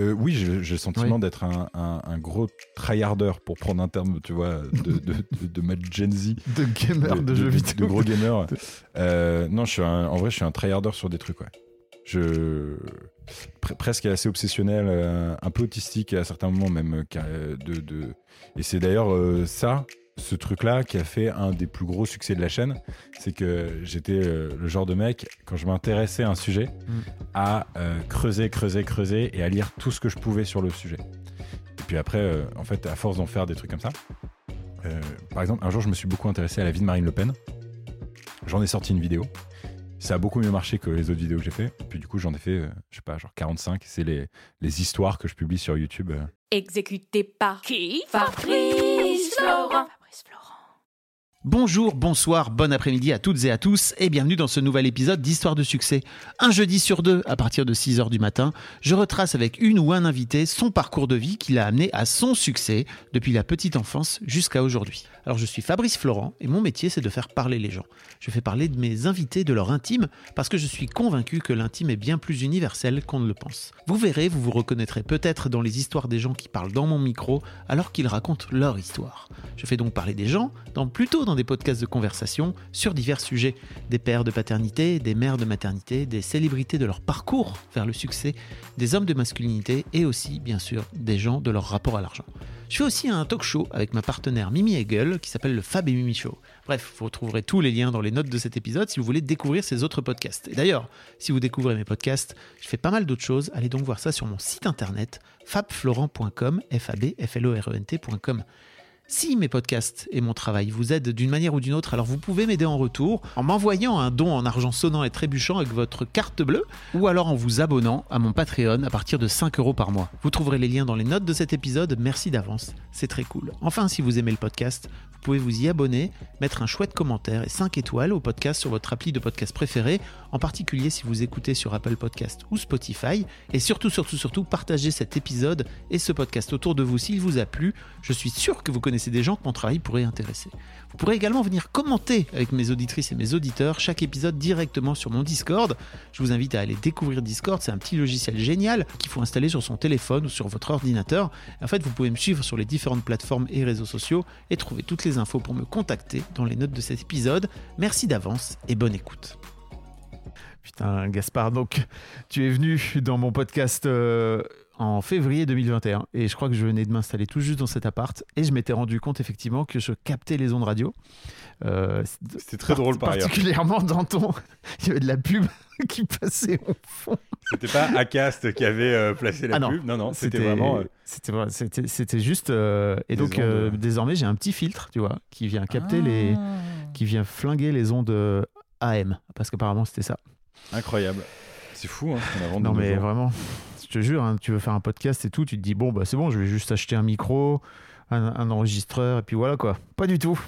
Euh, oui, j'ai le sentiment d'être un, un- un gros tryharder pour prendre un terme, tu vois, de, de, de, de ma Gen Z. De gamer de, jeux vidéo. De gros gamer. Euh, non, je suis un- en vrai, je suis un tryharder sur des trucs, ouais. Je. pre- presque assez obsessionnel, euh, un peu autistique à certains moments, même. de, de... Et c'est d'ailleurs euh, ça, ce truc-là, qui a fait un des plus gros succès de la chaîne. C'est que j'étais euh, le genre de mec, quand je m'intéressais à un sujet, Mm. à euh, creuser, creuser, creuser et à lire tout ce que je pouvais sur le sujet. Et puis après, euh, en fait, à force d'en faire des trucs comme ça, euh, par exemple, un jour, je me suis beaucoup intéressé à la vie de Marine Le Pen. J'en ai sorti une vidéo. Ça a beaucoup mieux marché que les autres vidéos que j'ai fait. Puis du coup, j'en ai fait, euh, je sais pas, genre 45. C'est les, les histoires que je publie sur YouTube. Exécuté par qui? Fabrice Florent. Bonjour, bonsoir, bon après-midi à toutes et à tous et bienvenue dans ce nouvel épisode d'Histoire de succès. Un jeudi sur deux, à partir de 6h du matin, je retrace avec une ou un invité son parcours de vie qui l'a amené à son succès depuis la petite enfance jusqu'à aujourd'hui. Alors je suis Fabrice Florent et mon métier c'est de faire parler les gens. Je fais parler de mes invités de leur intime parce que je suis convaincu que l'intime est bien plus universel qu'on ne le pense. Vous verrez, vous vous reconnaîtrez peut-être dans les histoires des gens qui parlent dans mon micro alors qu'ils racontent leur histoire. Je fais donc parler des gens, dans, plutôt dans des podcasts de conversation sur divers sujets, des pères de paternité, des mères de maternité, des célébrités de leur parcours vers le succès, des hommes de masculinité et aussi, bien sûr, des gens de leur rapport à l'argent. Je fais aussi un talk show avec ma partenaire Mimi Hegel qui s'appelle le Fab et Mimi Show. Bref, vous retrouverez tous les liens dans les notes de cet épisode si vous voulez découvrir ces autres podcasts. Et d'ailleurs, si vous découvrez mes podcasts, je fais pas mal d'autres choses. Allez donc voir ça sur mon site internet fabflorent.com, f a b f l o r e n t.com. Si mes podcasts et mon travail vous aident d'une manière ou d'une autre, alors vous pouvez m'aider en retour en m'envoyant un don en argent sonnant et trébuchant avec votre carte bleue ou alors en vous abonnant à mon Patreon à partir de 5 euros par mois. Vous trouverez les liens dans les notes de cet épisode. Merci d'avance, c'est très cool. Enfin, si vous aimez le podcast, vous pouvez vous y abonner, mettre un chouette commentaire et 5 étoiles au podcast sur votre appli de podcast préféré, en particulier si vous écoutez sur Apple Podcast ou Spotify. Et surtout, surtout, surtout, partagez cet épisode et ce podcast autour de vous s'il vous a plu. Je suis sûr que vous connaissez des gens que mon travail pourrait intéresser. Vous pourrez également venir commenter avec mes auditrices et mes auditeurs chaque épisode directement sur mon Discord. Je vous invite à aller découvrir Discord, c'est un petit logiciel génial qu'il faut installer sur son téléphone ou sur votre ordinateur. En fait, vous pouvez me suivre sur les différentes plateformes et réseaux sociaux et trouver toutes les infos pour me contacter dans les notes de cet épisode. Merci d'avance et bonne écoute. Putain, Gaspard, donc tu es venu dans mon podcast euh, en février 2021 et je crois que je venais de m'installer tout juste dans cet appart et je m'étais rendu compte effectivement que je captais les ondes radio. Euh, C'était très drôle par ailleurs. Particulièrement dans ton. Il y avait de la pub qui passait au fond. C'était pas Acast qui avait euh, placé la Ah non. pub. Non, non, c'était vraiment. euh, C'était juste. euh, et donc, ondes, désormais, j'ai un petit filtre, tu vois, qui vient capter les. Ah. qui vient flinguer les ondes AM. Parce qu'apparemment, c'était ça. Incroyable. C'est fou, hein, ce qu'on invente Non, mais jours. vraiment, te jure, hein, tu veux faire un podcast et tout, tu te dis, bon, bah c'est bon, je vais juste acheter un micro, un, un enregistreur, et puis voilà quoi. Pas du tout.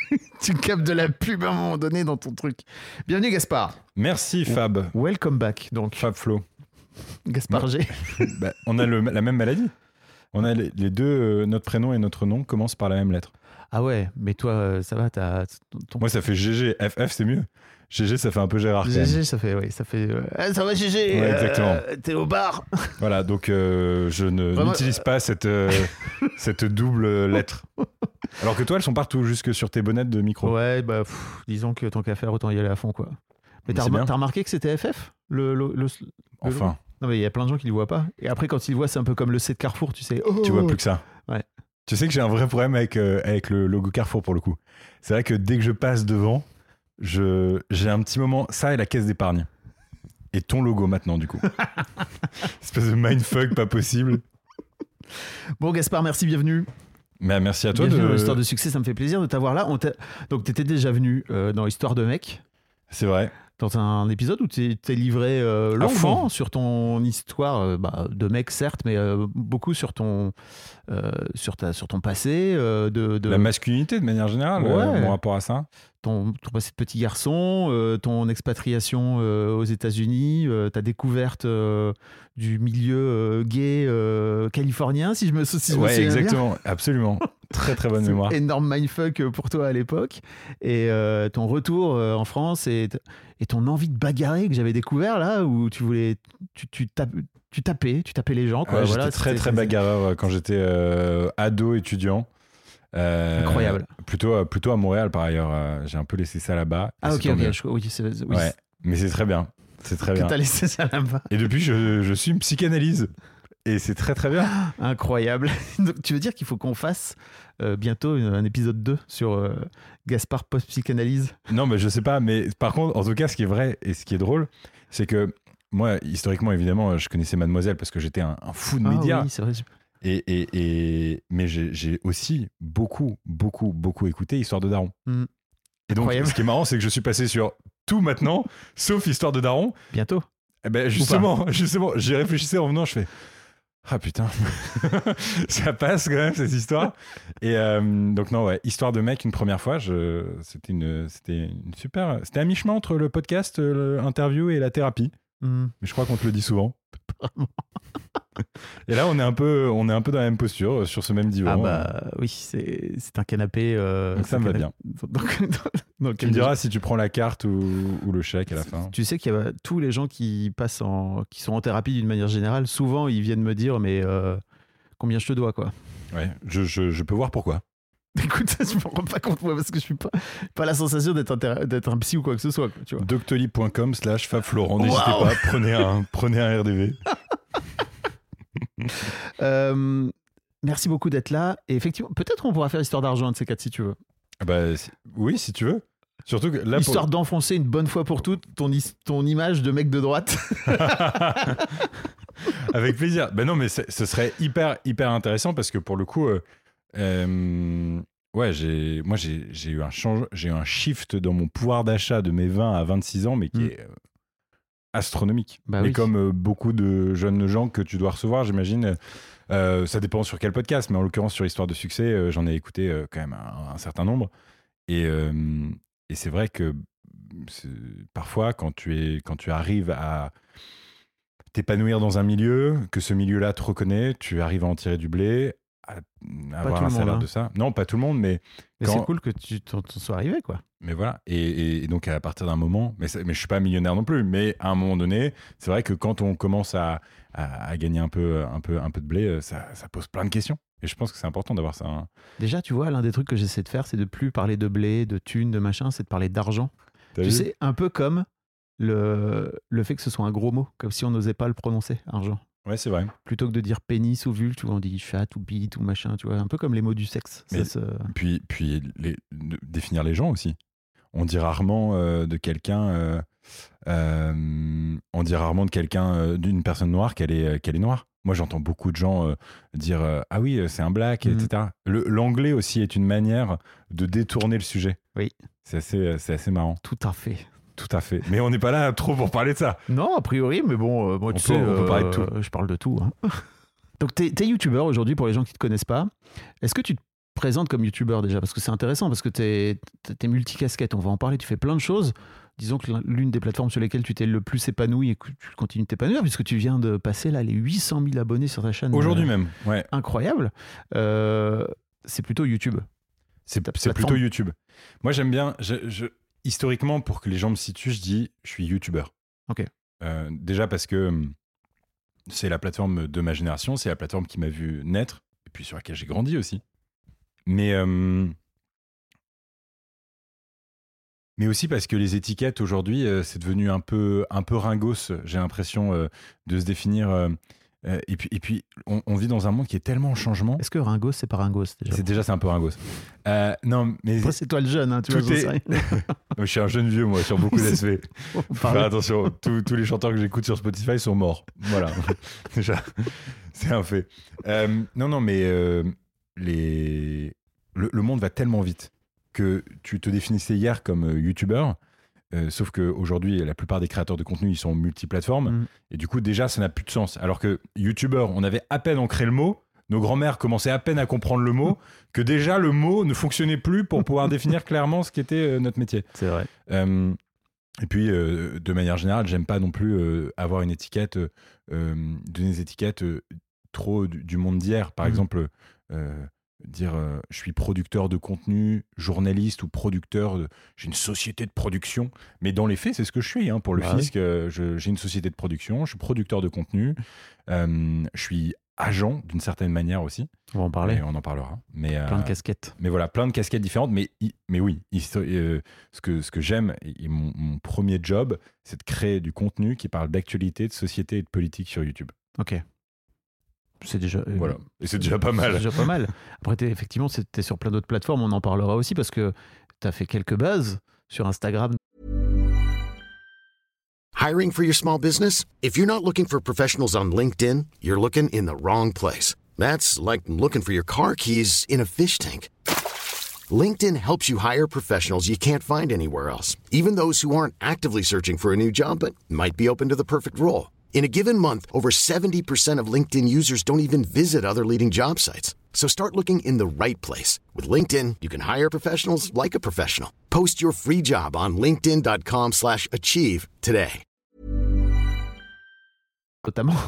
tu captes de la pub à un moment donné dans ton truc. Bienvenue, Gaspard. Merci Fab. Welcome back, donc. Fab Flo. Gaspard. G. Bah, on a le- la même maladie. On a les, les deux, euh, notre prénom et notre nom commencent par la même lettre. Ah ouais, mais toi, euh, ça va, t'as. ton- Moi, ça fait GG. FF, c'est mieux. GG, ça fait un peu Gérard. GG, ça fait, oui, ça fait. euh, Ah, ça va, GG. Ouais, exactement. euh, T'es au bar. Voilà, donc euh, je ne Vraiment, n'utilise pas cette, euh, cette double lettre. Alors que toi, elles sont partout, jusque sur tes bonnettes de micro. Ouais, bah, pff, disons que tant qu'à faire, autant y aller à fond, quoi. Mais Mais t'as remar- remarqué que c'était FF le, le- le- le- Enfin, Non, mais il y a plein de gens qui le voient pas. Et après, quand ils le voient, c'est un peu comme le C de Carrefour, tu sais. Oh tu vois plus que ça. Ouais. Tu sais que j'ai un vrai problème avec, euh, avec le logo Carrefour pour le coup. C'est vrai que dès que je passe devant, je j'ai un petit moment. Ça et la caisse d'épargne. Et ton logo maintenant, du coup. Espèce de mindfuck pas possible. Bon, Gaspard, merci, bienvenue. Mais merci à toi bienvenue de. dans l'histoire de succès, ça me fait plaisir de t'avoir là. On Donc, t'étais déjà venu euh, dans Histoire de mec. C'est vrai. Dans un épisode où tu t'es livré euh, longuement sur ton histoire euh, bah, de mec, certes, mais euh, beaucoup sur ton, euh, sur, ta, sur ton passé, de, de La masculinité de manière générale, Ouais. mon rapport à ça. ton, ton passé de petit garçon, ton expatriation aux États-Unis, ta découverte du milieu euh, gay euh, californien, si je me, si je me ouais, souviens bien. exactement, absolument. Très très bonne mémoire. Énorme mindfuck pour toi à l'époque. Et euh, ton retour en France et, ton envie de bagarrer que j'avais découvert là, où tu voulais. Tu, tu, tapes- tu tapais, tu tapais les gens. Quoi. Ouais, voilà, j'étais très très bagarreur quand j'étais euh, ado étudiant. Euh, Incroyable. Plutôt, plutôt à Montréal par ailleurs. J'ai un peu laissé ça là-bas. Ah, ok, ok. je- oui, oui, Ouais, mais c'est très bien. C'est très que bien. t'as laissé ça là-bas. Et depuis, je, je suis une psychanalyse. Et c'est très très bien. Incroyable. Donc, tu veux dire qu'il faut qu'on fasse euh, bientôt un épisode 2 sur euh, Gaspard post-psychanalyse? Non, mais je sais pas. Mais par contre, en tout cas, ce qui est vrai et ce qui est drôle, c'est que moi, historiquement, évidemment, je connaissais Mademoiselle parce que j'étais un, un fou de Ah médias. oui, c'est vrai. Et, et, et- mais j'ai j'ai aussi beaucoup, beaucoup, beaucoup écouté Histoire de Daron. Mm. Et donc, Incroyable. ce qui est marrant, c'est que je suis passé sur tout maintenant, sauf Histoire de Daron. Bientôt. Eh ben justement, justement, j'y réfléchissais en venant, je fais ah putain, ça passe quand même cette histoire. Et euh, donc non ouais, histoire de mec une première fois, je, c'était une, c'était une super, c'était à mi chemin entre le podcast, euh, l'interview et la thérapie. Hmm. Mais je crois qu'on te le dit souvent. et là, on est un peu, on est un peu dans la même posture, euh, sur ce même divan. Ah bah oui, c'est, c'est un canapé. euh, Donc ça me va canapé- Donc, dans Tu me diras si tu prends la carte ou, ou le chèque à la fin. Tu sais qu'il y a tous les gens qui passent en, qui sont en thérapie d'une manière générale, souvent ils viennent me dire mais euh, combien je te dois quoi. Ouais, je, je, je peux voir pourquoi. Écoute, je me rends pas compte moi parce que je suis pas pas la sensation d'être un, psy ou quoi que ce soit. tu vois. Doctolib.com slash fabflorent. N'hésitez pas, prenez un, prenez un RDV. Euh, merci beaucoup d'être là. Et effectivement, peut-être on pourra faire histoire d'argent de ces quatre si tu veux. Ah Bah, oui, si tu veux. Surtout que là, pour- histoire d'enfoncer une bonne fois pour toutes ton, ton image de mec de droite. avec plaisir. Ben non, mais ce serait hyper, hyper intéressant parce que pour le coup, euh, euh, ouais, j'ai, moi, j'ai, j'ai eu un change, j'ai eu un shift dans mon pouvoir d'achat de mes 20 à 26 ans, mais qui Mm. est astronomique. Bah mais oui. comme euh, beaucoup de jeunes gens que tu dois recevoir, j'imagine. euh, ça dépend sur quel podcast, mais en l'occurrence sur Histoire de succès, euh, j'en ai écouté quand même un, un certain nombre. Et, et c'est vrai que c'est- parfois, quand tu, es, quand tu arrives à t'épanouir dans un milieu, que ce milieu-là te reconnaît, tu arrives à en tirer du blé, à, avoir un salaire hein. de ça. Non, pas tout le monde, mais, Mais Quand- c'est cool que tu t'en sois arrivé quoi. mais voilà. Et, donc, à partir d'un moment, mais, mais je suis pas millionnaire non plus, mais à un moment donné, c'est vrai que quand on commence à, à- à gagner un peu, un, peu, un peu de blé, euh, ça, ça pose plein de questions. Et je pense que c'est important d'avoir ça. hein. Déjà, tu vois, l'un des trucs que j'essaie de faire, c'est de plus parler de blé, de thunes, de machin, c'est de parler d'argent. Tu sais, un peu comme le, le fait que ce soit un gros mot, comme si on n'osait pas le prononcer, argent. Ouais, c'est vrai. Plutôt que de dire pénis ou vul, tu vois, on dit chat ou bite ou machin, tu vois, un peu comme les mots du sexe. Mais- Puis, puis les- définir les gens aussi. On dit rarement euh, de quelqu'un, euh, euh, on dit rarement de quelqu'un, d'une personne noire qu'elle est, qu'elle est noire. Moi, j'entends beaucoup de gens dire ah oui, c'est un black, etc. Le- L'anglais aussi est une manière de détourner le sujet. Oui. C'est assez, c'est assez marrant. Tout à fait. Tout à fait. Mais on n'est pas là trop pour parler de ça. Non, a priori, mais bon, euh, moi, On tu peut- sais, on peut parler de euh, tout. Je parle de tout. hein. Donc, t'es es youtubeur aujourd'hui pour les gens qui te connaissent pas. Est-ce que tu te présentes comme youtubeur déjà? Parce que c'est intéressant, parce que t'es es multicasquette. On va en parler. Tu fais plein de choses. Disons que l'une des plateformes sur lesquelles tu t'es le plus épanoui et que tu continues de t'épanouir, puisque tu viens de passer là les 800 000 abonnés sur ta chaîne. Aujourd'hui euh, même. Ouais. Incroyable. Euh, c'est plutôt YouTube. C'est plutôt YouTube. Moi, j'aime bien. je- je- historiquement, pour que les gens me situent, je dis je suis YouTuber. Ok. Euh, déjà parce que hum, c'est la plateforme de ma génération, c'est la plateforme qui m'a vu naître et puis sur laquelle j'ai grandi aussi. Mais hum, mais aussi parce que les étiquettes aujourd'hui, euh, c'est devenu un peu un peu ringos. J'ai l'impression euh, de se définir. Euh, et puis et puis on, on vit dans un monde qui est tellement en changement. Est-ce que Ringos, c'est pas Ringos déjà C'est déjà c'est un peu ringos. Euh, non, mais Après, c'est toi le jeune, hein, tu vois. est- sais je suis un jeune vieux moi sur beaucoup d'aspects. Faire attention, tous, tous les chanteurs que j'écoute sur Spotify sont morts. Voilà, déjà, c'est un fait. Euh, non, non, mais les... le, le monde va tellement vite que tu te définissais hier comme youtubeur. Euh, sauf qu'aujourd'hui, la plupart des créateurs de contenu, ils sont multiplateformes. Mm. Et du coup, déjà, ça n'a plus de sens. Alors que YouTuber, on avait à peine ancré le mot. Nos grands-mères commençaient à peine à comprendre le mot, que déjà le mot ne fonctionnait plus pour pouvoir définir clairement ce qu'était euh, notre métier. C'est vrai. Euh, et puis, euh, de manière générale, j'aime pas non plus avoir une étiquette, donner des étiquettes trop du, du monde d'hier. Par Mhm. exemple, euh, dire euh, je suis producteur de contenu, journaliste ou producteur, de- j'ai une société de production. Mais dans les faits, c'est ce que je suis. hein. Pour le Bah fisc, euh, j'ai une société de production, je suis producteur de contenu, euh, je suis agent d'une certaine manière aussi. On va en parler. Et on en parlera. Mais, Plein de casquettes. mais voilà, plein de casquettes différentes. Mais, mais oui, ce que, ce que j'aime, mon, mon premier job, c'est de créer du contenu qui parle d'actualité, de société et de politique sur YouTube. Ok. C'est déjà. euh, Voilà. Et c'est déjà pas C'est mal. déjà pas mal. Après, t'es- effectivement, c'était sur plein d'autres plateformes. On en parlera aussi parce que tu as fait quelques buzz sur Instagram. Hiring for your small business? If you're not looking for professionals on LinkedIn, you're looking in the wrong place. That's like looking for your car keys in a fish tank. LinkedIn helps you hire professionals you can't find anywhere else, even those who aren't actively searching for a new job but might be open to the perfect role. In a given month, over 70% of LinkedIn users don't even visit other leading job sites. So start looking in the right place. With LinkedIn, you can hire professionals like a professional. Post your free job on linkedin.com/achieve slash achieve today. notamment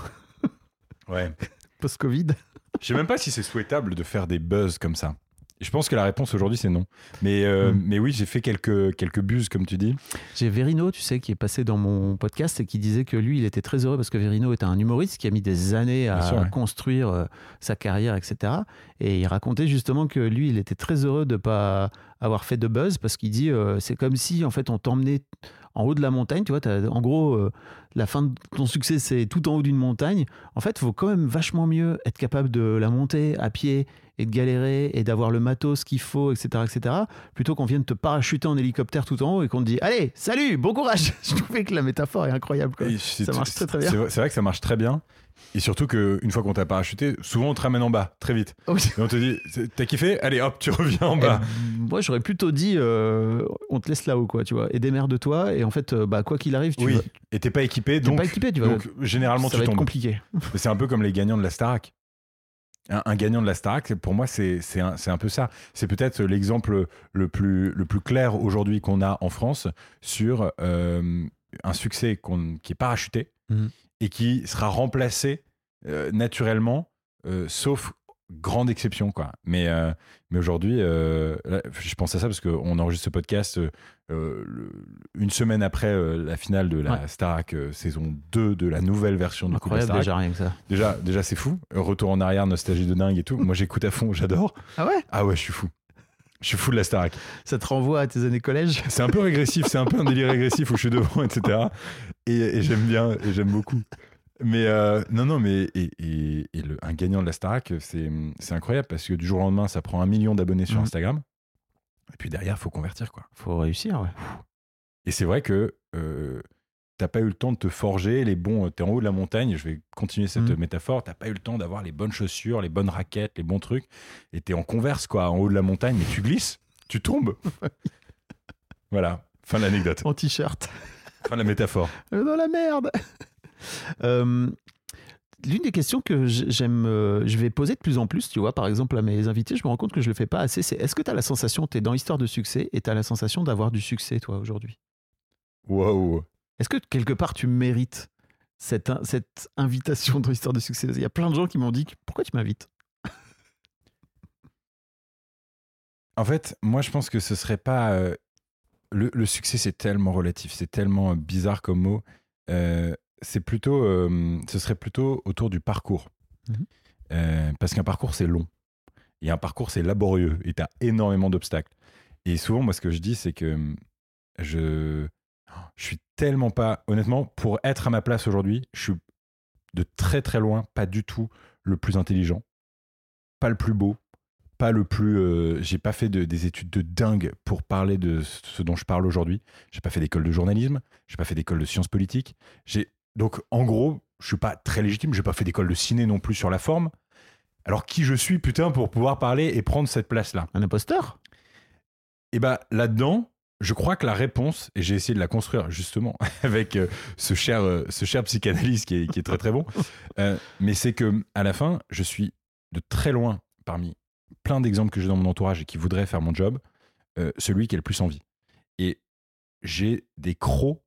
Ouais. post-Covid. Je sais même pas si c'est souhaitable de faire des buzz comme ça. Je pense que la réponse aujourd'hui, c'est non. Mais, euh, Mm. mais oui, j'ai fait quelques, quelques buzz, comme tu dis. J'ai Verino, tu sais, qui est passé dans mon podcast et qui disait que lui, il était très heureux parce que Verino est un humoriste qui a mis des années à Bien sûr, ouais. construire euh, sa carrière, etc. Et il racontait justement que lui, il était très heureux de pas avoir fait de buzz parce qu'il dit euh, c'est comme si en fait on t'emmenait en haut de la montagne, tu vois, en gros, la fin de ton succès, c'est tout en haut d'une montagne. En fait, il faut quand même vachement mieux être capable de la monter à pied et de galérer et d'avoir le matos qu'il faut, etc., etc., plutôt qu'on vienne te parachuter en hélicoptère tout en haut et qu'on te dit allez, salut, bon courage. Je trouvais que la métaphore est incroyable. quoi. Ça marche très, très bien. C'est vrai, que ça marche très bien. Et surtout qu'une fois qu'on t'a parachuté, souvent on te ramène en bas, très vite. Et on te dit, t'as kiffé? Allez hop, tu reviens en bas. moi, j'aurais plutôt dit euh, on te laisse là-haut, quoi, tu vois, et démerde-toi. Et en fait, euh, bah, quoi qu'il arrive, tu Oui, vas- et t'es pas équipé, t'es donc, pas équipé, tu vas. donc généralement ça tu va être tombes. compliqué. Mais C'est un peu comme les gagnants de la Starac. Un, un gagnant de la Starac, pour moi, c'est un, un peu ça. C'est peut-être l'exemple le plus, le plus clair aujourd'hui qu'on a en France sur euh, un succès qui est parachuté Mhm. et qui sera remplacé euh, naturellement, euh, sauf grande exception. Quoi. Mais, euh, mais aujourd'hui, euh, je pense à ça parce qu'on enregistre ce podcast euh, le- une semaine après la finale de la Ouais. Starac saison 2 de la nouvelle version de Coupe Incroyable Starac. déjà, rien que ça. Déjà, déjà c'est fou. Retour en arrière, nostalgie de dingue et tout. Moi, j'écoute à fond, j'adore. Ah ouais? Ah ouais, je suis fou. Je suis fou de la Starac. Ça te renvoie à tes années collège? C'est un peu régressif, c'est un peu un délire régressif où je suis devant, etc. Et, et j'aime bien, et j'aime beaucoup. Mais euh, non, non, mais et, et- et le- un gagnant de la Starac, c'est c'est incroyable parce que du jour au lendemain, ça prend un million d'abonnés sur Mhm. Instagram. Et puis derrière, faut convertir, quoi. Faut réussir, ouais. Et c'est vrai que euh, t'as pas eu le temps de te forger les bons. T'es en haut de la montagne, je vais continuer cette Mhm. métaphore. T'as pas eu le temps d'avoir les bonnes chaussures, les bonnes raquettes, les bons trucs. Et t'es en converse, quoi, en haut de la montagne, mais tu glisses, tu tombes. voilà, fin de l'anecdote, En t-shirt. fin de la métaphore. Euh, Dans la merde Euh, L'une des questions que j'aime, euh, je vais poser de plus en plus, tu vois, par exemple à mes invités, je me rends compte que je le fais pas assez, c'est est-ce que tu as la sensation, tu es dans Histoire de succès et tu as la sensation d'avoir du succès, toi, aujourd'hui? Wow. Est-ce que quelque part tu mérites cette, cette invitation dans Histoire de succès? Il y a plein de gens qui m'ont dit pourquoi tu m'invites? En fait, moi, je pense que ce serait pas. euh, le, le succès, c'est tellement relatif, c'est tellement bizarre comme mot. Euh, c'est plutôt. euh, ce serait plutôt autour du parcours. Mhm. Euh, parce qu'un parcours, c'est long. Et un parcours, c'est laborieux. Et tu as énormément d'obstacles. Et souvent, moi, ce que je dis, c'est que hum, je. Je suis tellement pas. Honnêtement, pour être à ma place aujourd'hui, je suis de très très loin, pas du tout le plus intelligent, pas le plus beau, pas le plus. euh, j'ai pas fait de- des études de dingue pour parler de ce dont je parle aujourd'hui. J'ai pas fait d'école de journalisme. J'ai pas fait d'école de sciences politiques. J'ai donc en gros, je suis pas très légitime. J'ai pas fait d'école de ciné non plus sur la forme. Alors qui je suis putain pour pouvoir parler et prendre cette place là Un imposteur? Et bah là-dedans, je crois que la réponse, et j'ai essayé de la construire justement avec euh, ce, cher, euh, ce cher psychanalyste qui est, qui est très très bon, euh, mais c'est que à la fin, je suis de très loin parmi plein d'exemples que j'ai dans mon entourage et qui voudraient faire mon job, celui qui a le plus envie. Et j'ai des crocs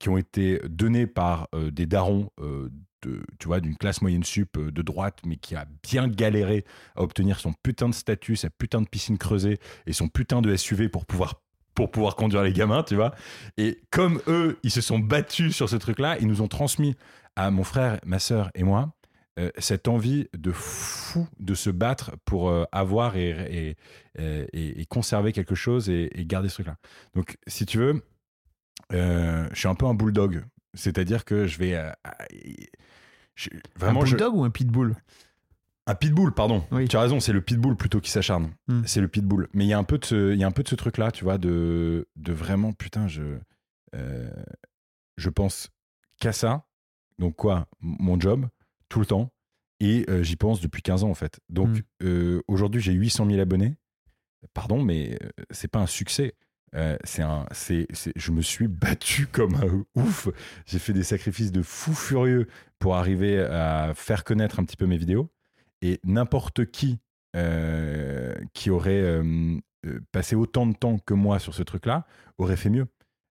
qui ont été donnés par euh, des darons euh, tu vois, d'une classe moyenne sup euh, de droite, mais qui a bien galéré à obtenir son putain de statut, sa putain de piscine creusée et son putain de SUV pour pouvoir pour pouvoir conduire les gamins, tu vois. Et comme eux, ils se sont battus sur ce truc-là, ils nous ont transmis à mon frère, ma sœur et moi cette envie de fou de se battre pour avoir et, et, et- et conserver quelque chose et garder ce truc-là. Donc, si tu veux, euh, je suis un peu un bulldog. C'est-à-dire que je vais. euh, je- vraiment, un je- bulldog ou un pitbull? Un pitbull, pardon. Oui. Tu as raison, c'est le pitbull plutôt qui s'acharne. Hmm. C'est le pitbull. Mais il y a un peu de ce, ce truc-là, tu vois, de, de vraiment, putain, je, euh, je pense qu'à ça. Donc quoi? Mon job, tout le temps. Et euh, j'y pense depuis 15 ans, en fait. Donc Hmm. aujourd'hui, j'ai 800 000 abonnés. Pardon, mais c'est pas un succès. Euh, c'est un, c'est, c'est- je me suis battu comme un ouf. J'ai fait des sacrifices de fou furieux pour arriver à faire connaître un petit peu mes vidéos. Et n'importe qui euh, qui aurait euh, passé autant de temps que moi sur ce truc-là aurait fait mieux.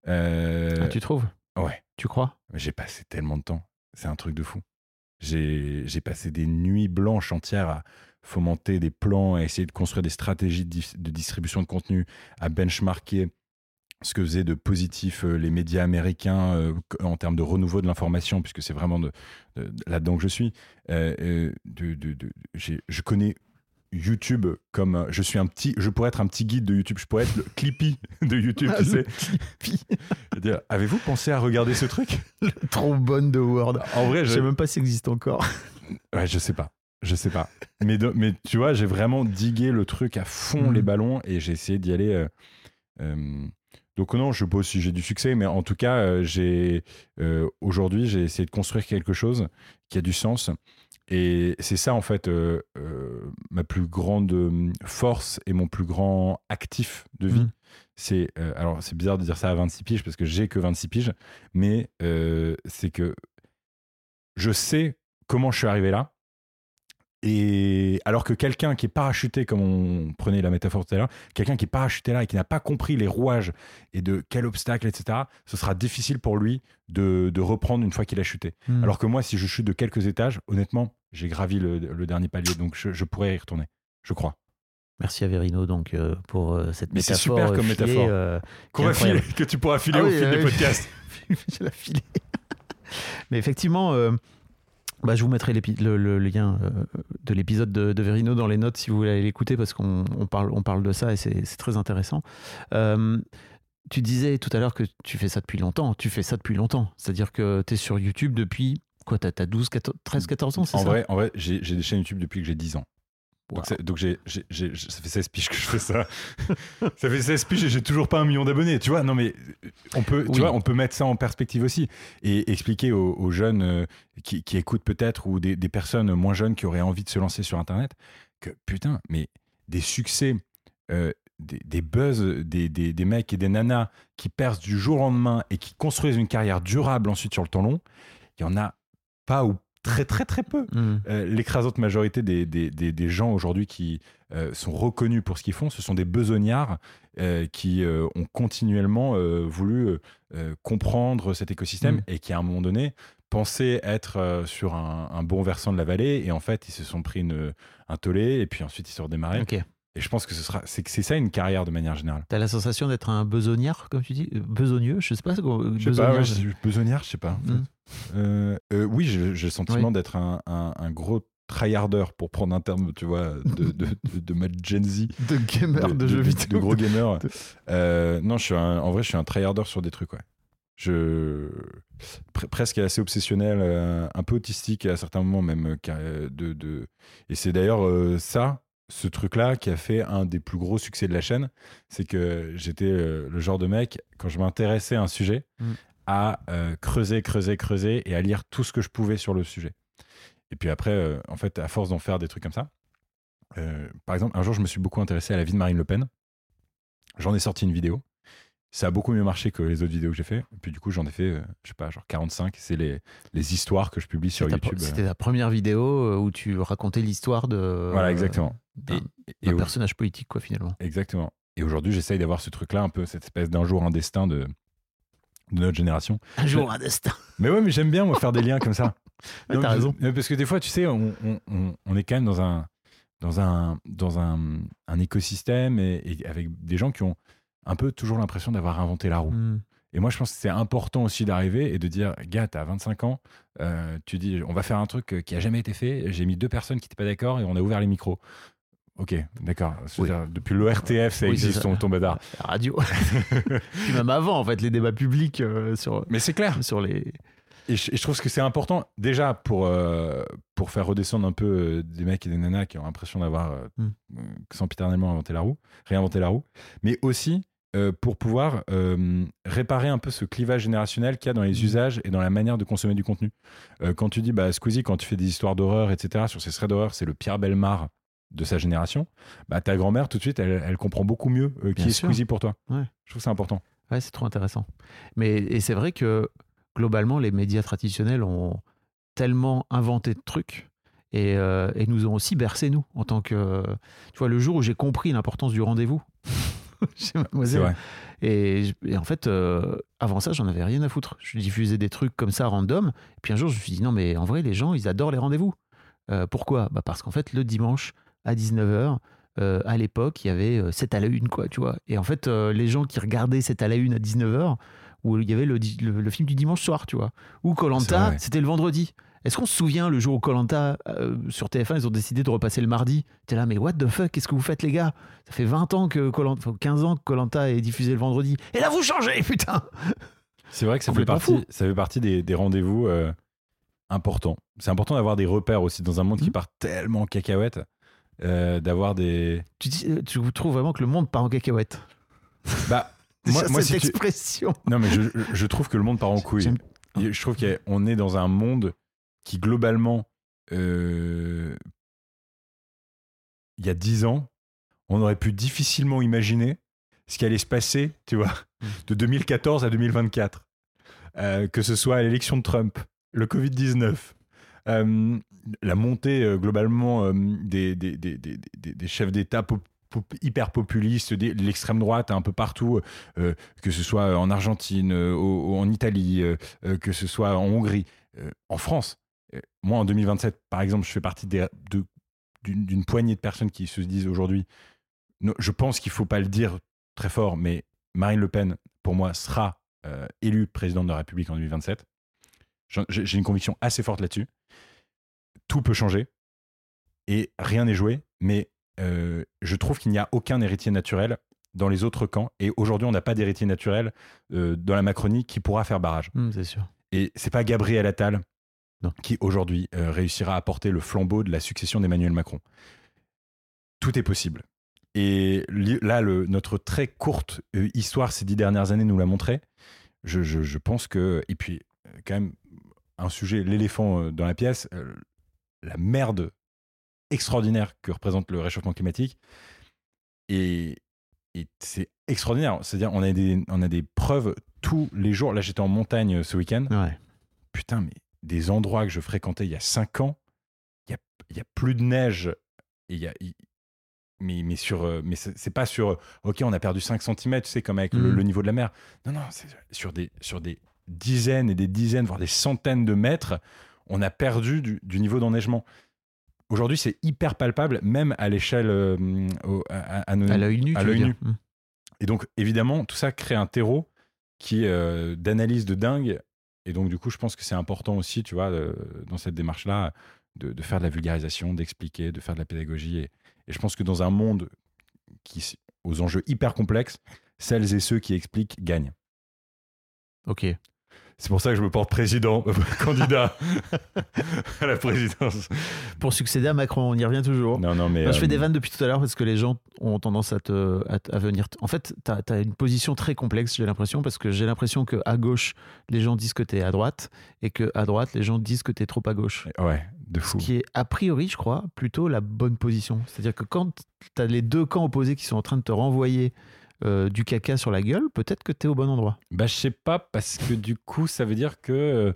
Ah, Tu trouves? Ouais, Tu crois? J'ai passé tellement de temps. C'est un truc de fou. J'ai j'ai passé des nuits blanches entières à fomenter des plans, à essayer de construire des stratégies de, dis- de distribution de contenu, à benchmarker ce que faisaient de positif euh, les médias américains euh, en termes de renouveau de l'information, puisque c'est vraiment de, de- là-dedans que je suis. Euh, je connais YouTube comme je suis un petit, je pourrais être un petit guide de YouTube, je pourrais être le Clippy de YouTube, tu sais. Avez-vous pensé à regarder ce truc? Trop bonne de Word. En vrai, Je sais même pas si ça existe encore. ouais, je sais pas. Je sais pas. Mais, de- mais tu vois, j'ai vraiment digué le truc à fond, les ballons, et j'ai essayé d'y aller. euh, euh, donc non, je sais pas si j'ai du succès, mais en tout cas, euh, j'ai aujourd'hui, j'ai essayé de construire quelque chose qui a du sens. Et c'est ça, en fait, ma plus grande force et mon plus grand actif de vie. Mhm. C'est alors c'est bizarre de dire ça à 26 piges parce que j'ai que 26 piges, mais c'est que je sais comment je suis arrivé là. Et alors que quelqu'un qui est parachuté, comme on prenait la métaphore tout à l'heure, quelqu'un qui est parachuté là et qui n'a pas compris les rouages et de quel obstacle, etc., ce sera difficile pour lui de, de reprendre une fois qu'il a chuté. Hmm. Alors que moi, si je chute de quelques étages, honnêtement, j'ai gravi le, le dernier palier, donc je, je pourrais y retourner, je crois. Merci à Verino donc euh, pour euh, cette Mais c'est métaphore. super comme euh, filée, métaphore. euh, Qu'on va filer, que tu pourras filer Ah au oui, fil des podcasts. je l'ai filé. Mais effectivement, euh, bah, je vous mettrai le, le lien euh, de l'épisode de, de Verino dans les notes si vous voulez aller l'écouter parce qu'on on parle, on parle de ça et c'est très intéressant. Euh, tu disais tout à l'heure que tu fais ça depuis longtemps. Tu fais ça depuis longtemps. C'est-à-dire que tu es sur YouTube depuis quoi T'as as 12, 14, 13, 14 ans, c'est ça? vrai, en vrai j'ai des chaînes YouTube depuis que j'ai 10 ans. Wow. Donc, Donc, ça fait 16 piges que je fais ça. ça fait 16 piges et j'ai toujours pas un million d'abonnés. Tu vois, non mais on peut, tu vois, on peut mettre ça en perspective aussi et expliquer aux, aux jeunes euh, qui, qui écoutent peut-être ou des, des personnes moins jeunes qui auraient envie de se lancer sur Internet que putain, mais des succès, euh, des, des buzz, des, des, des mecs et des nanas qui percent du jour au lendemain et qui construisent une carrière durable ensuite sur le temps long, il y en a pas ou très très très peu. Hmm. Euh, l'écrasante majorité des, des, des- des gens aujourd'hui qui euh, sont reconnus pour ce qu'ils font, ce sont des besognards euh, qui ont continuellement voulu comprendre cet écosystème Mm. et qui, à un moment donné, pensaient être sur un, un bon versant de la vallée et en fait, ils se sont pris une, un tollé et puis ensuite, ils se redémarraient. Ok. Et je pense que ce sera, c'est, que c'est ça une carrière de manière générale. T'as la sensation d'être un besognard, comme tu dis? Besogneux? Je sais pas. quoi, Je sais pas, besognard, ouais, je- besognard, je sais pas. en fait. Mm. Euh, euh, oui, j'ai le sentiment Oui. d'être un, un- un gros tryharder, pour prendre un terme, tu vois, de, de, de, de ma Gen Z. de gamer de, jeux vidéo. de gros gamer. De- Euh, non, je suis un- en vrai, je suis un tryharder sur des trucs, ouais. Je pre- presque assez obsessionnel, euh, un peu autistique à certains moments même. euh, de, de... Et c'est d'ailleurs ça, ce truc-là, qui a fait un des plus gros succès de la chaîne. C'est que j'étais euh, le genre de mec, quand je m'intéressais à un sujet, Mm. à euh, creuser, creuser, creuser et à lire tout ce que je pouvais sur le sujet. Et puis après, euh, en fait, à force d'en faire des trucs comme ça, euh, par exemple, un jour, je me suis beaucoup intéressé à la vie de Marine Le Pen. J'en ai sorti une vidéo. Ça a beaucoup mieux marché que les autres vidéos que j'ai fait. Et puis du coup, j'en ai fait, je sais pas, genre 45. C'est les, les histoires que je publie sur YouTube. C'était ta première vidéo où tu racontais l'histoire de. Voilà, exactement. D'un- personnage politique, quoi, finalement. Exactement. Et aujourd'hui, j'essaye d'avoir ce truc-là, un peu cette espèce d'un jour, un destin de, de notre génération. Un jour, un destin. Mais ouais, mais j'aime bien, moi, faire des liens comme ça. Ouais, t'as raison. Parce que des fois, tu sais, on, on- on- on est quand même dans un, dans un, dans un, un écosystème et, et avec des gens qui ont un peu toujours l'impression d'avoir inventé la roue. Hmm. Et moi, je pense que c'est important aussi d'arriver et de dire, gars, t'as 25 ans, euh, tu dis, on va faire un truc euh, qui a jamais été fait. J'ai mis deux personnes qui n'étaient pas d'accord et on a ouvert les micros. Ok, d'accord. Oui. Depuis l'ORTF, ça Oui, existe, ça. La radio. Puis même avant, en fait, les débats publics euh, sur, Mais c'est clair. sur les. Et je, et je trouve que c'est important, déjà, pour, euh, pour faire redescendre un peu euh, des mecs et des nanas qui ont l'impression d'avoir euh, Mm. sempiternellement inventé la roue, réinventé la roue, mais aussi pour pouvoir réparer un peu ce clivage générationnel qu'il y a dans les Mm. usages et dans la manière de consommer du contenu. Quand tu dis, bah, Squeezie, quand tu fais des histoires d'horreur, etc., sur ces threads d'horreur, c'est le Pierre Belmar de sa génération, bah, ta grand-mère, tout de suite, elle, elle comprend beaucoup mieux euh, qui Bien est sûr. Squeezie pour toi. Ouais. Je trouve c'est important. Ouais, c'est trop intéressant. Mais et c'est vrai que globalement, les médias traditionnels ont tellement inventé de trucs et, euh, et nous ont aussi bercé, nous, en tant que. Tu vois, le jour où j'ai compris l'importance du rendez-vous chez Mademoiselle. vrai. Et, en fait, euh, avant ça, j'en avais rien à foutre. Je diffusais des trucs comme ça random. Et puis un jour, je me suis dit, non, mais en vrai, les gens, ils adorent les rendez-vous. Euh, pourquoi? Bah Parce qu'en fait, le dimanche à 19h, euh, à l'époque, il y avait euh, 7 à la une, quoi, tu vois. Et en fait, euh, les gens qui regardaient 7 à la une à 19h, où il y avait le, di- le- le film du dimanche soir, tu vois. Ou Colanta, c'était le vendredi. Est-ce qu'on se souvient le jour où Colanta sur TF1 ils ont décidé de repasser le mardi? T'es là mais what the fuck qu'est-ce que vous faites les gars? Ça fait 20 ans que enfin, 15 ans que Colanta est diffusé le vendredi et là vous changez putain C'est vrai que ça fait partie, fou. ça fait partie des, des rendez-vous euh, importants. C'est important d'avoir des repères aussi dans un monde qui Mhm. part tellement en cacahuète, euh, d'avoir des. tu, dis- euh, tu trouves vraiment que le monde part en cacahuète Bah, moi, moi, cette si tu- expression non mais je, je trouve que le monde part en couille. Je trouve qu'on est dans un monde qui globalement, euh, il y a 10 ans, on aurait pu difficilement imaginer ce qui allait se passer, tu vois, Mm. de 2014 à 2024. Euh, que ce soit l'élection de Trump, le Covid-19, euh, la montée euh, globalement euh, des, chefs d'État hyper populistes, l'extrême droite un peu partout, que ce soit en Argentine, en Italie, que ce soit en Hongrie, en France. Moi, en 2027, par exemple, je fais partie d'une poignée de personnes qui se disent aujourd'hui, je pense qu'il faut pas le dire très fort, mais Marine Le Pen, pour moi, sera élue présidente de la République en 2027. J'ai une conviction assez forte là-dessus. Tout peut changer et rien n'est joué, mais euh, je trouve qu'il n'y a aucun héritier naturel dans les autres camps. Et aujourd'hui, on n'a pas d'héritier naturel euh, dans la Macronie qui pourra faire barrage. Hum, c'est sûr Et c'est pas Gabriel Attal Non. qui aujourd'hui euh, réussira à porter le flambeau de la succession d'Emmanuel Macron. Tout est possible. Et là, le- notre très courte histoire ces dix dernières années nous l'a montré. Je, je- je pense que. Et puis, quand même, un sujet, l'éléphant euh, dans la pièce, euh, la merde extraordinaire que représente le réchauffement climatique. Et, et c'est extraordinaire. C'est-à-dire, on, a des- on a des preuves tous les jours. Là, j'étais en montagne euh, ce week-end ouais putain, mais des endroits que je fréquentais il y a 5 ans, il y a, a plus de neige. Et il y a, mais, mais, sur, euh, mais c'est pas sur, euh, ok, on a perdu 5 cm, tu sais, comme avec le, Mhm. le niveau de la mer. Non, non, c'est sur des, sur des dizaines et des dizaines, voire des centaines de mètres, on a perdu du, du niveau d'enneigement. Aujourd'hui, c'est hyper palpable, même à l'échelle. euh, à, à à l'œil nu. Hum. et donc, évidemment, tout ça crée un terreau qui est euh, d'analyse de dingue. Et donc, du coup, je pense que c'est important aussi, tu vois, euh, dans cette démarche-là, de, de faire de la vulgarisation, d'expliquer, de faire de la pédagogie. Et, et je pense que dans un monde qui, aux enjeux hyper complexes, celles et ceux qui expliquent gagnent. ok C'est pour ça que je me porte président, candidat à la présidence. pour succéder à Macron on y revient toujours Non, non, mais. Je fais euh, des vannes depuis tout à l'heure parce que les gens ont tendance à, te, à, venir. t- En fait, tu as, une position très complexe, j'ai l'impression, parce que j'ai l'impression qu'à gauche, les gens disent que tu es à droite et qu'à droite, les gens disent que tu es trop à gauche. Ouais, de Ce fou. qui est, a priori, je crois, plutôt la bonne position. C'est-à-dire que quand tu as les deux camps opposés qui sont en train de te renvoyer euh, du caca sur la gueule, peut-être que tu es au bon endroit. Bah, je sais pas, parce que du coup, ça veut dire que.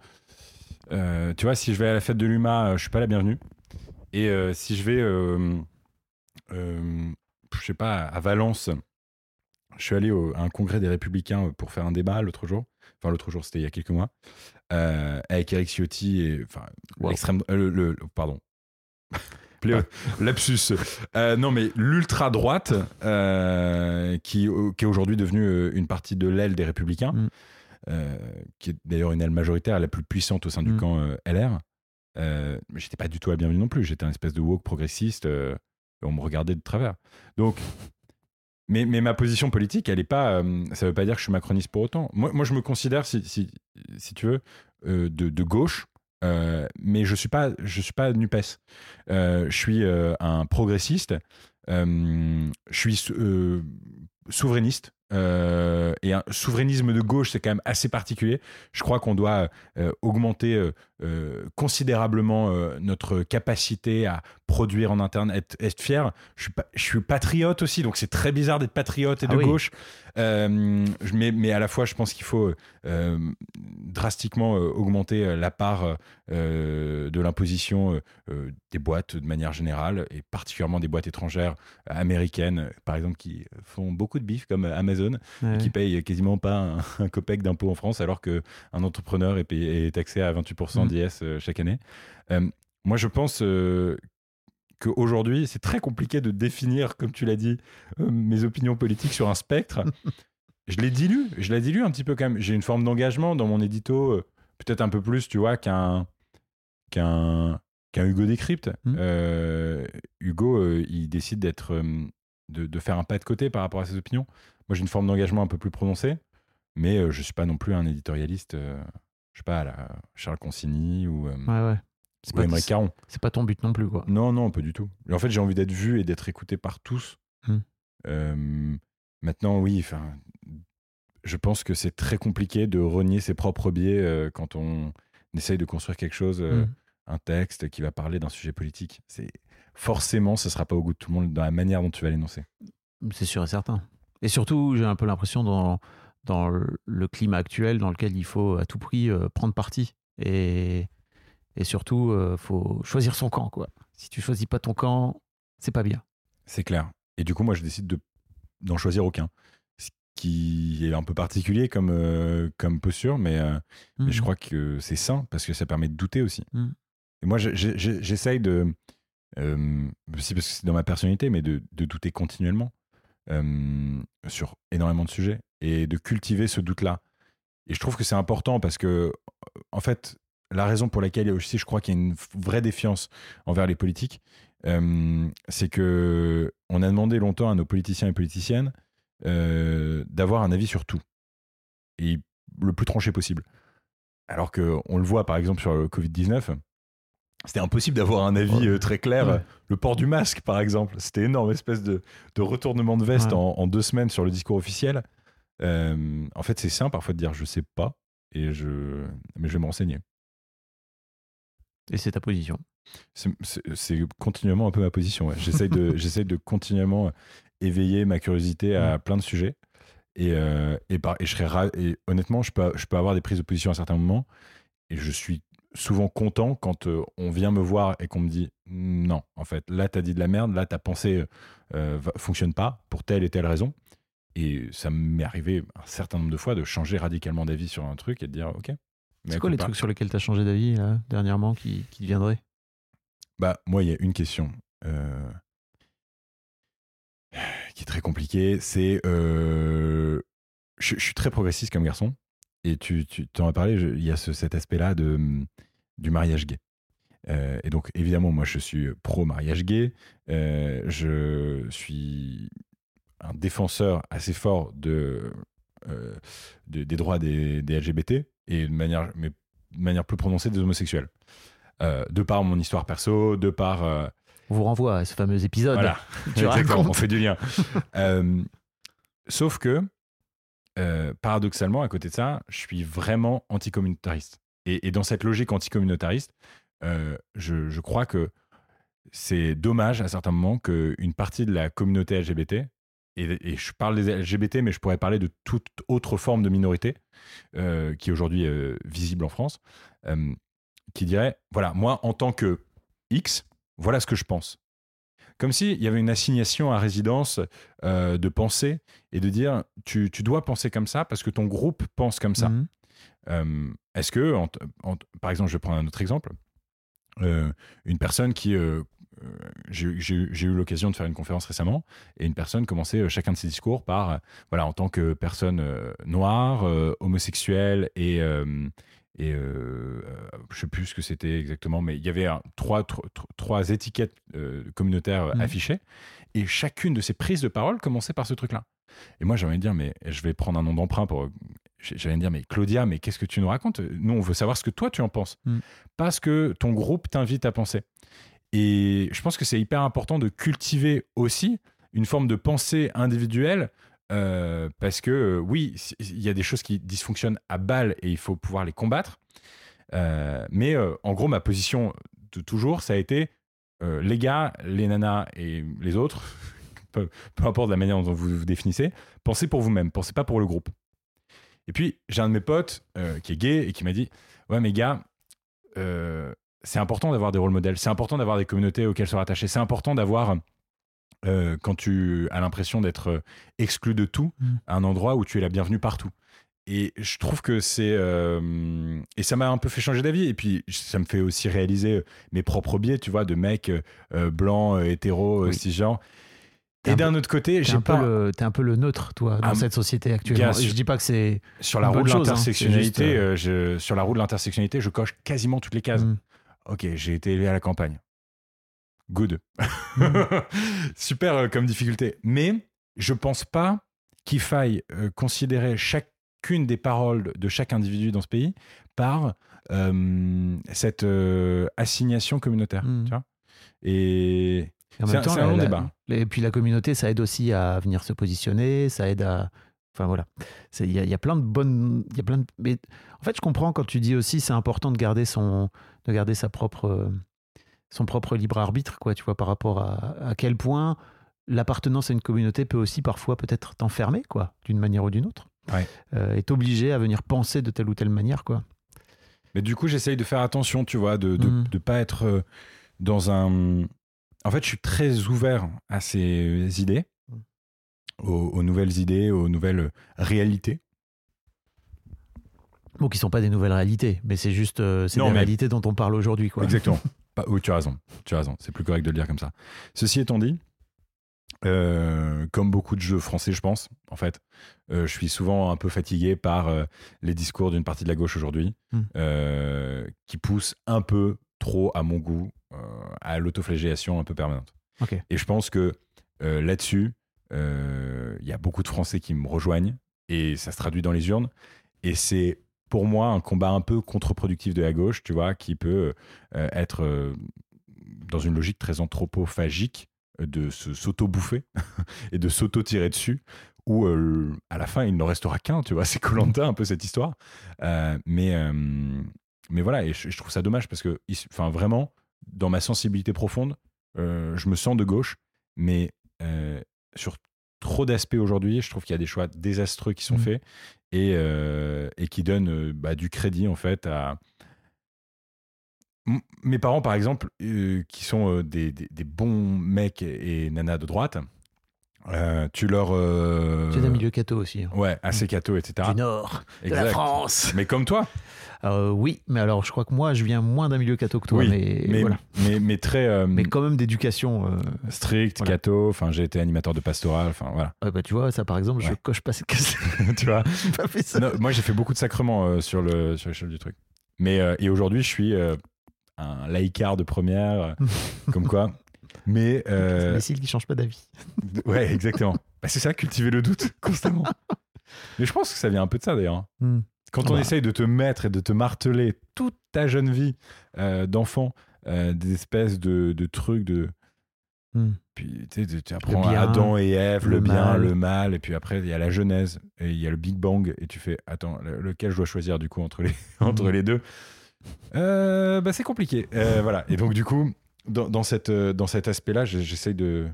euh, tu vois, si je vais à la fête de l'UMA, euh, je suis pas la bienvenue. Et euh, si je vais. euh, euh, je sais pas, à Valence, je suis allé au- à un congrès des Républicains pour faire un débat l'autre jour. Enfin, l'autre jour, c'était il y a quelques mois. euh, avec Eric Ciotti et. Enfin, Wow. l'extrême. euh, le, le- le- pardon. Pléo- Lapsus. Euh, non, mais l'ultra-droite, euh, qui, qui est aujourd'hui devenue euh, une partie de l'aile des Républicains, Mm. euh, qui est d'ailleurs une aile majoritaire, la plus puissante au sein du Mm. camp LR. J'étais pas du tout la bienvenue non plus. J'étais un espèce de woke progressiste. et on me regardait de travers. Donc, mais, mais ma position politique, elle est pas. euh, ça veut pas dire que je suis macroniste pour autant. Moi, moi je me considère, si, si, si tu veux, euh, de, de gauche. Euh, mais je suis pas, je suis pas Nupes. Euh, je suis euh, un progressiste. je suis souverainiste. euh, et un souverainisme de gauche, c'est quand même assez particulier. Je crois qu'on doit euh, augmenter euh, considérablement notre capacité à produire en interne, être, être fier. Je suis, pas, je suis patriote aussi, donc c'est très bizarre d'être patriote et Ah de oui. gauche. Mais, mais à la fois, je pense qu'il faut drastiquement augmenter la part de l'imposition des boîtes de manière générale, et particulièrement des boîtes étrangères américaines, par exemple, qui font beaucoup de bif comme Amazon, Ouais. qui payent quasiment pas un, un copec d'impôt en France, alors qu'un entrepreneur est, payé- est taxé à 28% Mm. d'IS euh, chaque année. Euh, moi, je pense euh, qu'aujourd'hui, c'est très compliqué de définir, comme tu l'as dit, euh, mes opinions politiques sur un spectre. je les dilue, je la dilue un petit peu quand même. J'ai une forme d'engagement dans mon édito, peut-être un peu plus, tu vois, qu'un qu'un qu'un Hugo Décrypte. Mm. Euh, Hugo, euh, il décide d'être, euh, de, de faire un pas de côté par rapport à ses opinions. Moi, j'ai une forme d'engagement un peu plus prononcée, mais euh, je suis pas non plus un éditorialiste, euh, je sais pas, à la Charles Consigny ou, euh, Ouais, ouais. C'est pas, Caron. c'est pas ton but non plus, quoi. Non, non, pas du tout. En fait, j'ai envie d'être vu et d'être écouté par tous. Hmm. Maintenant, oui, enfin, je pense que c'est très compliqué de renier ses propres biais euh, quand on essaye de construire quelque chose, euh, Hmm. un texte qui va parler d'un sujet politique. C'est forcément, ce sera pas au goût de tout le monde dans la manière dont tu vas l'énoncer. C'est sûr et certain. Et surtout, j'ai un peu l'impression dans, dans le- climat actuel dans lequel il faut à tout prix euh, prendre parti. Et, et surtout, il faut choisir son camp. Quoi. Si tu choisis pas ton camp, c'est pas bien. C'est clair. Et du coup, moi, je décide de d'en choisir aucun. Ce qui est un peu particulier comme, euh, comme posture, mais, euh, mais je Mhm. crois que c'est sain parce que ça permet de douter aussi. Mm. Et moi, j'ai- j'essaye de. Euh, aussi parce que c'est dans ma personnalité, mais de, douter continuellement euh, sur énormément de sujets et de cultiver ce doute-là. Et je trouve que c'est important parce que, en fait, la raison pour laquelle aussi je crois qu'il y a une vraie défiance envers les politiques, euh, c'est que on a demandé longtemps à nos politiciens et politiciennes euh, d'avoir un avis sur tout et le plus tranché possible. Alors que on le voit par exemple sur le Covid-19, c'était impossible d'avoir un avis Ouais. euh, très clair. Ouais. Le port du masque, par exemple, c'était énorme, espèce de, de retournement de veste Ouais. en, en deux semaines sur le discours officiel. Euh, en fait, c'est simple parfois de dire je sais pas, et je, mais je vais me renseigner. Et c'est ta position. C'est- continuellement un peu ma position. J'essaye de, de continuellement éveiller ma curiosité à plein de sujets. Et, euh, et, par- et je serais ra- et honnêtement, je peux, je peux avoir des prises de position à certains moments. Et je suis souvent content quand euh, on vient me voir et qu'on me dit non, en fait, là, t'as dit de la merde, là, ta pensée euh, va- fonctionne pas pour telle et telle raison. Et ça m'est arrivé un certain nombre de fois de changer radicalement d'avis sur un truc et de dire ok. mais C'est quoi les trucs sur lesquels tu as changé d'avis là, dernièrement qui, qui viendraient? Bah, moi, il y a une question euh, qui est très compliquée. C'est. euh, je, je suis très progressiste comme garçon. Et tu tu t'en as parlé, il y a ce- cet aspect-là de, du mariage gay. Euh, et donc, évidemment, moi, je suis pro-mariage gay. Euh, je suis un défenseur assez fort de, euh, de- des droits des, des LGBT et de manière, mais de manière plus prononcée des homosexuels. De par mon histoire perso, de par. On vous renvoie à ce fameux épisode. voilà, Tu on fait du lien. Sauf que, euh, paradoxalement, à côté de ça, je suis vraiment anticommunautariste. Et, et dans cette logique anticommunautariste, euh, je, crois que c'est dommage à certains moments qu'une partie de la communauté LGBT et, je parle des LGBT, mais je pourrais parler de toute autre forme de minorité euh, qui est aujourd'hui euh, visible en France, qui dirait voilà, moi en tant que X, voilà ce que je pense. Comme s'il y avait une assignation à résidence euh, de pensée et de dire tu, tu dois penser comme ça parce que ton groupe pense comme ça. Mhm. Euh, Est-ce que, en- en- par exemple, je vais prendre un autre exemple, Euh, une personne qui, j'ai eu l'occasion de faire une conférence récemment, et une personne commençait chacun de ses discours par, voilà, en tant que personne euh, noire, euh, homosexuelle et euh, et euh, euh, je sais plus ce que c'était exactement, mais il y avait un- trois, trois, trois étiquettes euh, communautaires euh, Mhm. affichées, et chacune de ces prises de parole commençait par ce truc-là. Et moi, j'allais dire, mais je vais prendre un nom d'emprunt pour. J'allais dire, mais Claudia, mais qu'est-ce que tu nous racontes? Nous, on veut savoir ce que toi, tu en penses. Mm. Parce que ton groupe t'invite à penser. Et je pense que c'est hyper important de cultiver aussi une forme de pensée individuelle. Euh, parce que euh, oui, il y a des choses qui dysfonctionnent à balle et il faut pouvoir les combattre. Euh, mais en gros, ma position de toujours, ça a été les gars, les nanas et les autres, peu, peu importe la manière dont vous vous définissez, pensez pour vous-même, pensez pas pour le groupe. Et puis, j'ai un de mes potes qui est gay et qui m'a dit Ouais, mais gars, c'est important d'avoir des rôles modèles, c'est important d'avoir des communautés auxquelles se rattacher, c'est important d'avoir, euh, quand tu as l'impression d'être euh, exclu de tout, Mm. un endroit où tu es la bienvenue partout. Et je trouve que c'est. euh, et ça m'a un peu fait changer d'avis. Et puis, ça me fait aussi réaliser mes propres biais, tu vois, de mecs euh, Oui. cisgenres. T'es Et un d'un autre côté, T'es j'ai un, peu pas. le, t'es un peu le neutre, toi, dans Ah, cette société actuelle. gars, je sur- dis pas que c'est. Sur la roue de hein. l'intersectionnalité, euh, je- sur la roue de l'intersectionnalité, je coche quasiment toutes les cases. Mm. Ok, j'ai été élevé à la campagne. Good. Super euh, comme difficulté. Mais je pense pas qu'il faille euh, considérer chacune des paroles de chaque individu dans ce pays par euh, cette euh, assignation communautaire. Mm. Tu vois Et Et en C'est même un- temps, long la- débat. Et puis la communauté, ça aide aussi à venir se positionner, ça aide à. Enfin voilà, il y, a- il y a plein de bonnes, il y a plein de. Mais en fait, je comprends quand tu dis aussi, c'est important de garder son, de garder sa propre, euh, son propre libre arbitre, quoi. Tu vois, par rapport à, à quel point l'appartenance à une communauté peut aussi parfois peut-être t'enfermer, quoi, d'une manière ou d'une autre. Ouais. Euh, et t'obliger à venir penser de telle ou telle manière, quoi. Mais du coup, j'essaye de faire attention, tu vois, de de, Mm. pas être euh, dans un. En fait, je suis très ouvert à ces idées, Mm. aux, aux nouvelles idées, aux nouvelles réalités. Bon, qui sont pas des nouvelles réalités, mais c'est juste, euh, c'est des mais- réalités dont on parle aujourd'hui, quoi. Exactement. Pas- oui, tu as raison. Tu as raison. C'est plus correct de le dire comme ça. Ceci étant dit, euh, comme beaucoup de jeux français, je pense, en fait, euh, je suis souvent un peu fatigué par euh, les discours d'une partie de la gauche aujourd'hui, Mm. euh, qui poussent un peu trop, à mon goût, à l'autoflagellation un peu permanente. Et je pense que là-dessus, il y a beaucoup de Français qui me rejoignent et ça se traduit dans les urnes. Et c'est pour moi un combat un peu contre-productif de la gauche, tu vois, qui peut euh, être euh, dans une logique très anthropophagique euh, de s'auto-bouffer et de s'auto-tirer dessus, où à la fin il n'en restera qu'un, tu vois, c'est Colanta un peu cette histoire. Mais, mais voilà, et je, je trouve ça dommage parce que, enfin vraiment, dans ma sensibilité profonde, je me sens de gauche, mais sur trop d'aspects aujourd'hui, je trouve qu'il y a des choix désastreux qui sont Mhm. faits et, euh, et qui donnent euh, bah, du crédit en fait à. M- Mes parents, par exemple, euh, qui sont euh, des, des- des bons mecs et, et nanas de droite, euh, tu leur. euh, C'est d'un milieu catho aussi. hein. Ouais, assez catho, etc. Du Nord, de la Exact. France. Mais comme toi, Euh, oui, mais alors je crois que moi, je viens moins d'un milieu catho que toi, oui, mais, mais, voilà. mais, mais très Mais quand même d'éducation. euh, strict, Voilà. catho. Enfin, j'ai été animateur de pastoral. Enfin, voilà. ouais, bah, tu vois, ça par exemple, je coche pas cette case. tu vois. J'ai pas fait ça. Non, moi, j'ai fait beaucoup de sacrements sur le sur l'échelle du truc. Mais et aujourd'hui, je suis un laïcard de première, comme quoi. Mais C'est euh, l'imbécile qui change pas d'avis. ouais, exactement. Bah, c'est ça, cultiver le doute constamment. Mais je pense que ça vient un peu de ça d'ailleurs. Hmm. Quand on Bah. essaye de te mettre et de te marteler toute ta jeune vie euh, d'enfant, euh, des espèces de, de trucs de. Hmm. Puis tu, sais, tu- apprends bien, Adam et Ève, le, le bien, mal. le mal, et puis après il y a la Genèse, et il y a le Big Bang, et tu fais attends, le- lequel je dois choisir du coup entre les, entre les deux? Euh, bah, C'est compliqué. Voilà. Et donc du coup, dans, dans cette, euh, dans cet aspect-là, j'essaye de,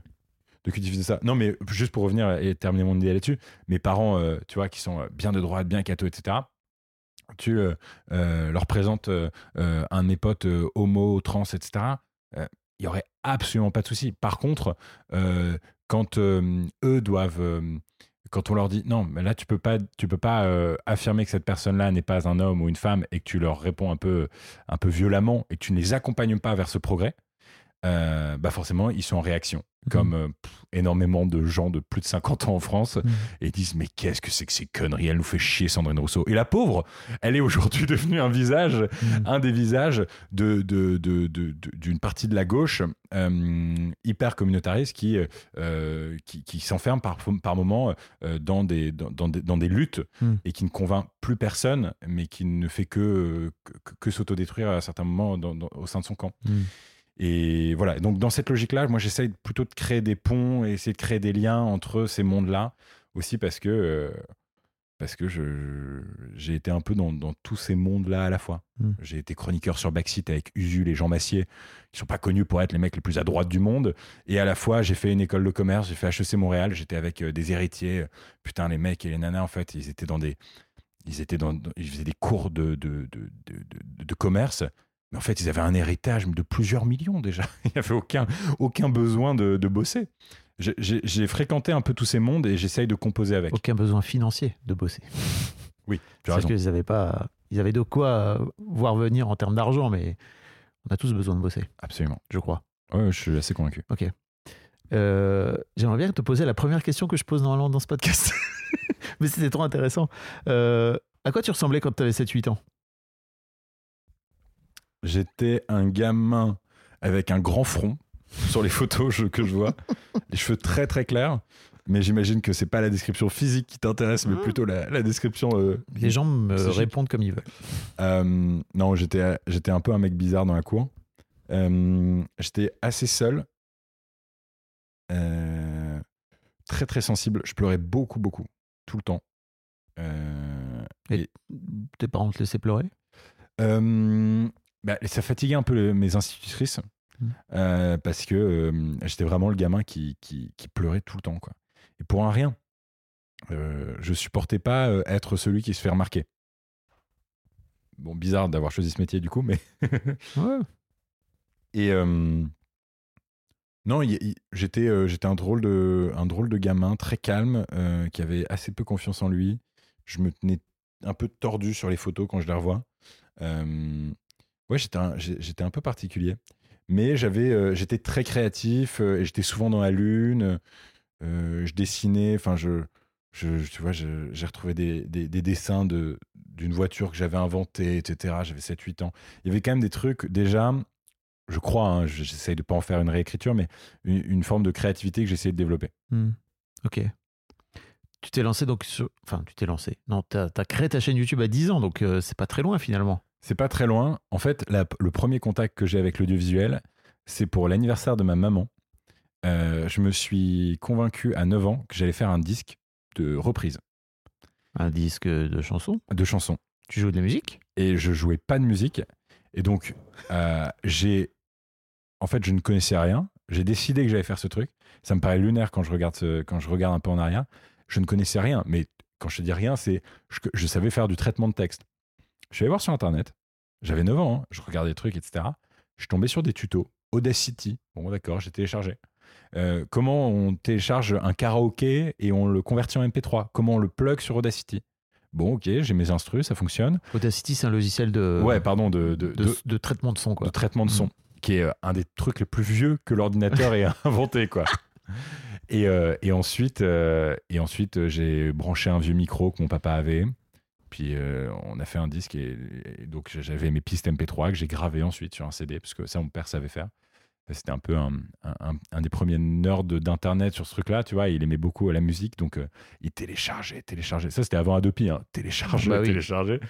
de diffuser ça. Non, mais juste pour revenir et terminer mon idée là-dessus, mes parents, euh, tu vois, qui sont euh, bien de droite, bien catho, etc., tu leur présentes un euh, homo, trans, etc., il y aurait absolument pas de souci. Par contre, quand eux doivent, quand on leur dit non, mais là tu peux pas, tu peux pas affirmer que cette personne-là n'est pas un homme ou une femme et que tu leur réponds un peu, un peu violemment et que tu ne les accompagnes pas vers ce progrès, euh, bah forcément ils sont en réaction. Comme euh, pff, énormément de gens de plus de 50 ans en France Mhm. et ils disent mais qu'est-ce que c'est que ces conneries? Elle nous fait chier Sandrine Rousseau. Et la pauvre, elle est aujourd'hui devenue un visage Mhm. un des visages de, de- de- de- de- d'une partie de la gauche euh, hyper communautariste qui, qui, qui s'enferme par, par moments dans, des, dans, dans des, dans des luttes et qui ne convainc plus personne, mais qui ne fait que, que, que s'autodétruire à certains moments dans- dans- au sein de son camp. Et voilà, donc dans cette logique-là, moi j'essaye plutôt de créer des ponts et essayer de créer des liens entre ces mondes-là, aussi parce que, euh, parce que je, j'ai été un peu dans, dans tous ces mondes-là à la fois. Mm. J'ai été chroniqueur sur Backseat avec Usul et Jean Massier, qui sont pas connus pour être les mecs les plus à droite du monde. Et à la fois, j'ai fait une école de commerce, j'ai fait HEC Montréal, j'étais avec euh, des héritiers. Putain, les mecs et les nanas, en fait, ils étaient dans des. Ils, étaient dans, ils faisaient des cours de, de, de- de commerce. Mais en fait, ils avaient un héritage de plusieurs millions déjà. Il n'y avait aucun, aucun besoin de, de bosser. J'ai- fréquenté un peu tous ces mondes et j'essaye de composer avec. Aucun besoin financier de bosser. Oui, tu as raison. qu'ils avaient pas, ils avaient de quoi euh, voir venir en termes d'argent, mais on a tous besoin de bosser, Absolument. je crois. Ouais, je suis assez convaincu. Euh, J'aimerais bien te poser la première question que je pose normalement dans ce podcast. Mais c'était trop intéressant. Euh, à quoi tu ressemblais quand tu avais 7-8 ans? J'étais un gamin avec un grand front sur les photos je- que je vois, les cheveux très très clairs. Mais j'imagine que c'est pas la description physique qui t'intéresse, mais Mhm. plutôt la, la description. euh, Les gens me Psychique. répondent comme ils veulent. Euh, non, j'étais j'étais un peu un mec bizarre dans la cour. Euh, j'étais assez seul, Euh, très très sensible. Je pleurais beaucoup beaucoup, tout le temps. Euh, Tes parents te laissaient pleurer? Euh, bah, ça fatiguait un peu le- mes institutrices Mm. euh, parce que euh, j'étais vraiment le gamin qui, qui, qui pleurait tout le temps. Quoi. Et pour un rien, euh, je supportais pas être celui qui se fait remarquer. Bon, bizarre d'avoir choisi ce métier du coup, mais. Ouais. Et. non, j'étais j'étais un, drôle de- un drôle de gamin très calme qui avait assez peu confiance en lui. Je me tenais un peu tordu sur les photos quand je les revois. Euh, ouais, j'étais un, j'étais un peu particulier. Mais j'avais, euh, j'étais très créatif euh, et j'étais souvent dans la lune. Euh, je dessinais, enfin, je, je, tu vois, j'ai retrouvé des, des- des dessins de, d'une voiture que j'avais inventée, etc. J'avais 7-8 ans. Il y avait quand même des trucs, déjà, je crois, hein, je- j'essaye de pas en faire une réécriture, mais une, une forme de créativité que j'essayais de développer. Hmm. Ok. Tu t'es lancé donc sur... Enfin, tu t'es lancé. Non, t'as as créé ta chaîne YouTube à 10 ans, donc euh, c'est pas très loin finalement. C'est pas très loin. En fait, la- le premier contact que j'ai avec l'audiovisuel, c'est pour l'anniversaire de ma maman. Euh, je me suis convaincu à 9 ans que j'allais faire un disque de reprise Un disque de chansons? de chansons. Tu joues de la musique? Et je jouais pas de musique. Et donc, euh, j'ai. En fait, je ne connaissais rien. J'ai décidé que j'allais faire ce truc. Ça me paraît lunaire quand je regarde, ce- quand je regarde un peu en arrière. Je ne connaissais rien. Mais quand je te dis rien, c'est. Je, je savais faire du traitement de texte. Je suis allé voir sur Internet. J'avais 9 ans. hein. Je regardais des trucs, etc. Je suis tombé sur des tutos. Audacity. Bon, d'accord, j'ai téléchargé. Euh, comment on télécharge un karaoké et on le convertit en MP3 Comment on le plug sur Audacity? Bon, ok, j'ai mes instrus, ça fonctionne. Audacity, c'est un logiciel de, ouais, pardon, de, de, de, de- de traitement de son. Quoi. de traitement de son, qui est euh, un des trucs les plus vieux que l'ordinateur ait inventé, quoi. Et, euh, et ensuite, euh, et ensuite j'ai branché un vieux micro que mon papa avait. Puis euh, on a fait un disque et, et donc j'avais mes pistes MP3 que j'ai gravées ensuite sur un CD parce que ça mon père savait faire. C'était un peu un, un- un des premiers nerds d'internet sur ce truc-là, tu vois. Il aimait beaucoup la musique, donc euh, il téléchargeait, téléchargeait. Ça c'était avant Adopi, hein. téléchargeait, Bah oui. téléchargeait.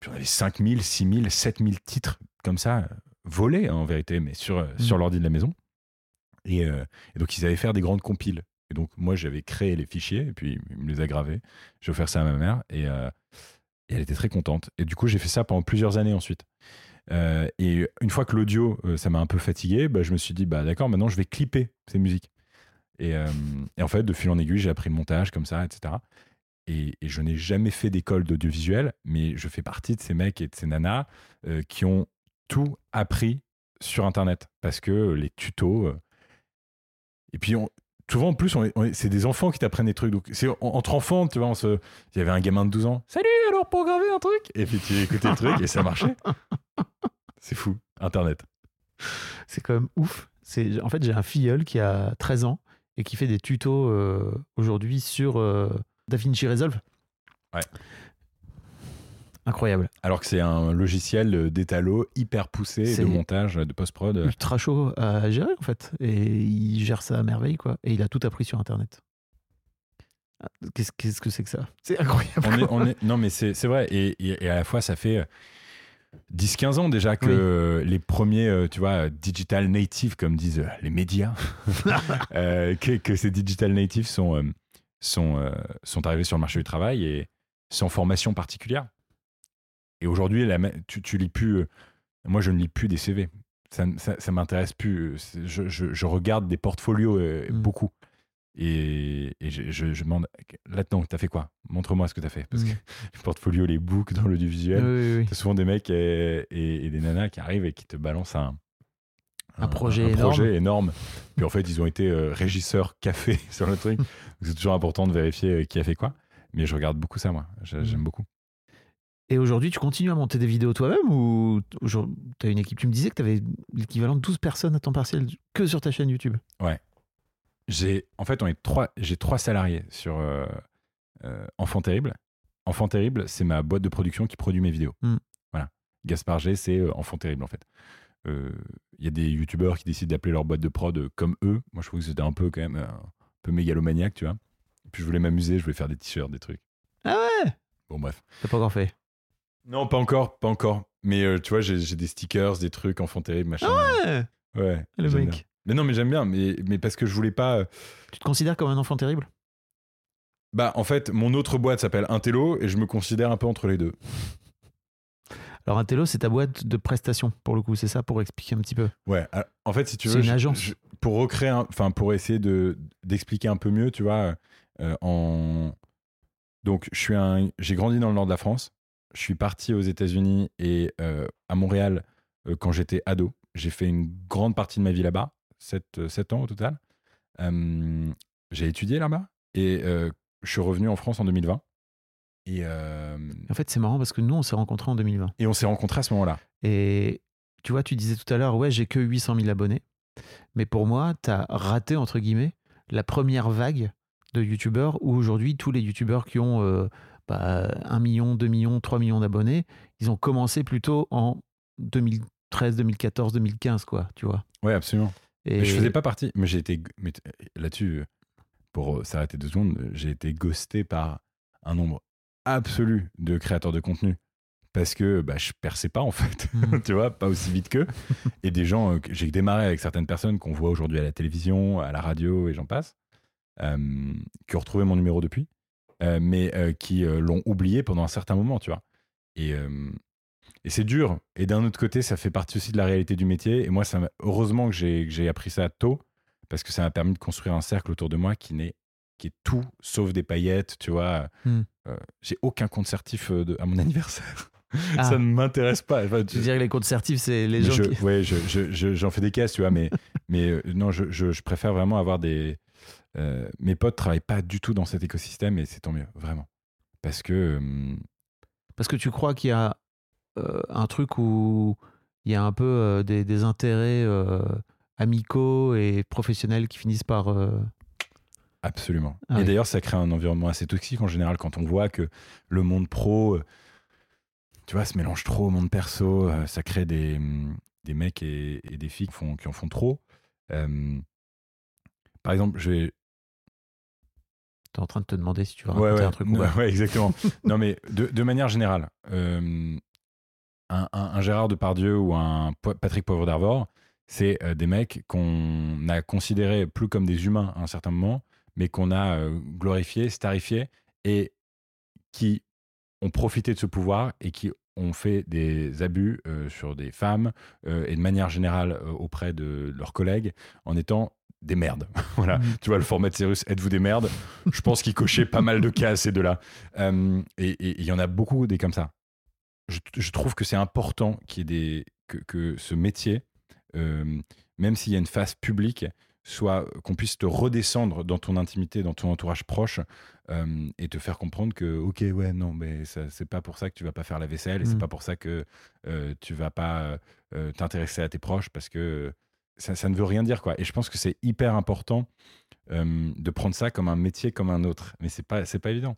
Puis on avait 5000, 6000, 7000 titres comme ça, euh, volés hein, en vérité, mais sur, euh, sur l'ordi de la maison. Et, euh, et donc ils avaient faire des grandes compiles. Et donc moi j'avais créé les fichiers et puis il me les a gravés. J'ai offert ça à ma mère et, euh, elle était très contente. Et du coup j'ai fait ça pendant plusieurs années ensuite. Euh, et une fois que l'audio, euh, ça m'a un peu fatigué, bah, je me suis dit, bah d'accord, maintenant je vais clipper ces musiques. Et, et en fait, de fil en aiguille, j'ai appris montage comme ça, etc. Et, et je n'ai jamais fait d'école d'audiovisuel, mais je fais partie de ces mecs et de ces nanas qui ont tout appris sur Internet. Parce que les tutos. et puis, on- souvent, en plus, c'est des enfants qui t'apprennent des trucs. Donc, c'est en- entre enfants, tu vois, on se, il y avait un gamin de 12 ans. Salut, alors pour graver un truc? Et puis, tu écoutais le truc et ça marchait. C'est fou, Internet. C'est quand même ouf. C'est, en fait, j'ai un filleul qui a 13 ans et qui fait des tutos euh, aujourd'hui sur euh, DaVinci Resolve. Ouais. Incroyable. Alors que c'est un logiciel euh, d'étalo hyper poussé de montage, de post-prod. Ultra chaud à gérer, en fait. Et il gère ça à merveille, quoi. Et il a tout appris sur Internet. Ah, Qu'est-ce, que c'est que ça? C'est incroyable. on est, on est- non, mais c'est vrai. Et, et- et à la fois, ça fait euh, 10-15 ans déjà que euh, les premiers, euh, tu vois, digital natives, comme disent euh, les médias, euh, que, que ces digital natives sont, euh, sont, euh, sont arrivés sur le marché du travail et sans formation particulière. Et aujourd'hui, tu, tu lis plus. euh, moi, je ne lis plus des CV. Ça, ne- ça, ça m'intéresse plus. C'est- Je, je- je regarde des portfolios euh, Mm. beaucoup. Et, et je, je- demande là-dedans, t'as fait quoi? Montre-moi ce que t'as fait. Parce Mm. que les portfolios, les books dans l'audiovisuel, Oui, oui. T'as souvent des mecs et, et- et des nanas qui arrivent et qui te balancent un, Un projet un énorme. projet énorme. Puis en fait, ils ont été euh, régisseurs café sur le truc. C'est toujours important de vérifier euh, qui a fait quoi. Mais je regarde beaucoup ça, moi. J'ai-. J'aime beaucoup. Et aujourd'hui, tu continues à monter des vidéos toi-même ou tu as une équipe? Tu me disais que tu avais l'équivalent de 12 personnes à temps partiel que sur ta chaîne YouTube. J'ai, en fait, on est trois, j'ai trois salariés sur euh, euh, Enfant Terrible. Enfant Terrible, c'est ma boîte de production qui produit mes vidéos. Mm. Voilà. Gaspard G, c'est euh, Enfant Terrible, en fait. Il y a des youtubeurs qui décident d'appeler leur boîte de prod comme eux. Moi, je trouve que c'était un peu, quand même, un peu mégalomaniaque, tu vois. Et puis, je voulais m'amuser, je voulais faire des t-shirts, des trucs. Ah ouais? Bon, bref. T'as pas encore fait Non, pas encore, pas encore. Mais euh, tu vois, j'ai des stickers, des trucs Enfant Terrible, machin. Ouais, ouais. le mec. bien. Mais non, mais j'aime bien, mais, mais parce que je voulais pas. euh, Tu te considères comme un enfant terrible? Bah, en fait, mon autre boîte s'appelle Intello et je me considère un peu entre les deux. Alors Intello, c'est ta boîte de prestations pour le coup, c'est ça pour expliquer un petit peu? Ouais, alors, en fait, si tu C'est veux. une je- agence. je- pour recréer, enfin, pour essayer de d'expliquer un peu mieux, tu vois, euh, en. Donc, je suis un. J'ai grandi dans le nord de la France. Je suis parti aux États-Unis et euh, à Montréal euh, quand j'étais ado. J'ai fait une grande partie de ma vie là-bas, 7, ans au total. Euh, j'ai étudié là-bas et euh, je suis revenu en France en 2020. Et, euh, En fait, c'est marrant parce que nous, on s'est rencontrés en 2020. et on s'est rencontrés à ce moment-là. Et tu vois, tu disais tout à l'heure, ouais, j'ai que 800 000 abonnés. Mais pour moi, tu as raté, entre guillemets, la première vague de youtubeurs où aujourd'hui, tous les youtubeurs qui ont euh, bah, 1 million, 2 millions, 3 millions d'abonnés, ils ont commencé plutôt en 2013, 2014, 2015, quoi, tu vois. Ouais, absolument. Et Mais je faisais pas partie. Mais j'ai été. là-dessus, euh, pour euh, s'arrêter deux secondes, euh, j'ai été ghosté par un nombre absolu de créateurs de contenu. Parce que bah, je perçais pas, en fait. Mhm. tu vois, pas aussi vite qu'eux. Et des gens. euh, j'ai démarré avec certaines personnes qu'on voit aujourd'hui à la télévision, à la radio et j'en passe. euh, qui ont retrouvé mon numéro depuis. Euh, mais euh, qui euh, l'ont oublié pendant un certain moment, tu vois. Et. et c'est dur. Et d'un autre côté, ça fait partie aussi de la réalité du métier. Et moi, ça heureusement que j'ai appris ça tôt, parce que ça m'a permis de construire un cercle autour de moi qui, n'est qui est tout sauf des paillettes, tu vois. Euh, j'ai aucun compte certif de- à mon anniversaire. Ah. ça ne m'intéresse pas. Enfin, tu dirais que les comptes certifs, c'est les gens je, qui... ouais, je- je- je- j'en fais des caisses, tu vois, mais, mais non, je, je- je préfère vraiment avoir des. Euh, mes potes travaillent pas du tout dans cet écosystème et c'est tant mieux, vraiment. Parce que. Parce que tu crois qu'il y a euh, un truc où il y a un peu euh, des, des intérêts amicaux et professionnels qui finissent par... Absolument. Ah et oui. d'ailleurs, ça crée un environnement assez toxique en général quand on voit que le monde pro, tu vois, se mélange trop au monde perso. Ça crée des, hum, des mecs et, et des filles qui, font, qui en font trop. Euh, par exemple, je vais. T'es en train de te demander si tu vas raconter ouais, un truc ou ouais, pas. ouais, exactement. non, mais de, de manière générale, euh, un, un- un Gérard Depardieu ou un Patrick Poivre d'Arvor, c'est euh, des mecs qu'on a considérés plus comme des humains à un certain moment, mais qu'on a euh, glorifiés, starifiés et qui ont profité de ce pouvoir et qui ont fait des abus euh, sur des femmes euh, et de manière générale euh, auprès de leurs collègues en étant des merdes. voilà. Mm. Tu vois, le format de Cyrus, êtes-vous des merdes Je pense qu'il cochait pas mal de cas, ces deux-là. Euh, et il y en a beaucoup des comme ça. Je, je trouve que c'est important qu'il y ait des, que, que ce métier, euh, même s'il y a une phase publique, soit qu'on puisse te redescendre dans ton intimité, dans ton entourage proche, euh, et te faire comprendre que, ok, ouais, non, mais c'est pas pour ça que tu vas pas faire la vaisselle, et c'est Mm. pas pour ça que tu vas pas t'intéresser à tes proches, parce que ça, ça ne veut rien dire, quoi. Et je pense que c'est hyper important euh, de prendre ça comme un métier comme un autre, mais c'est pas, c'est pas évident.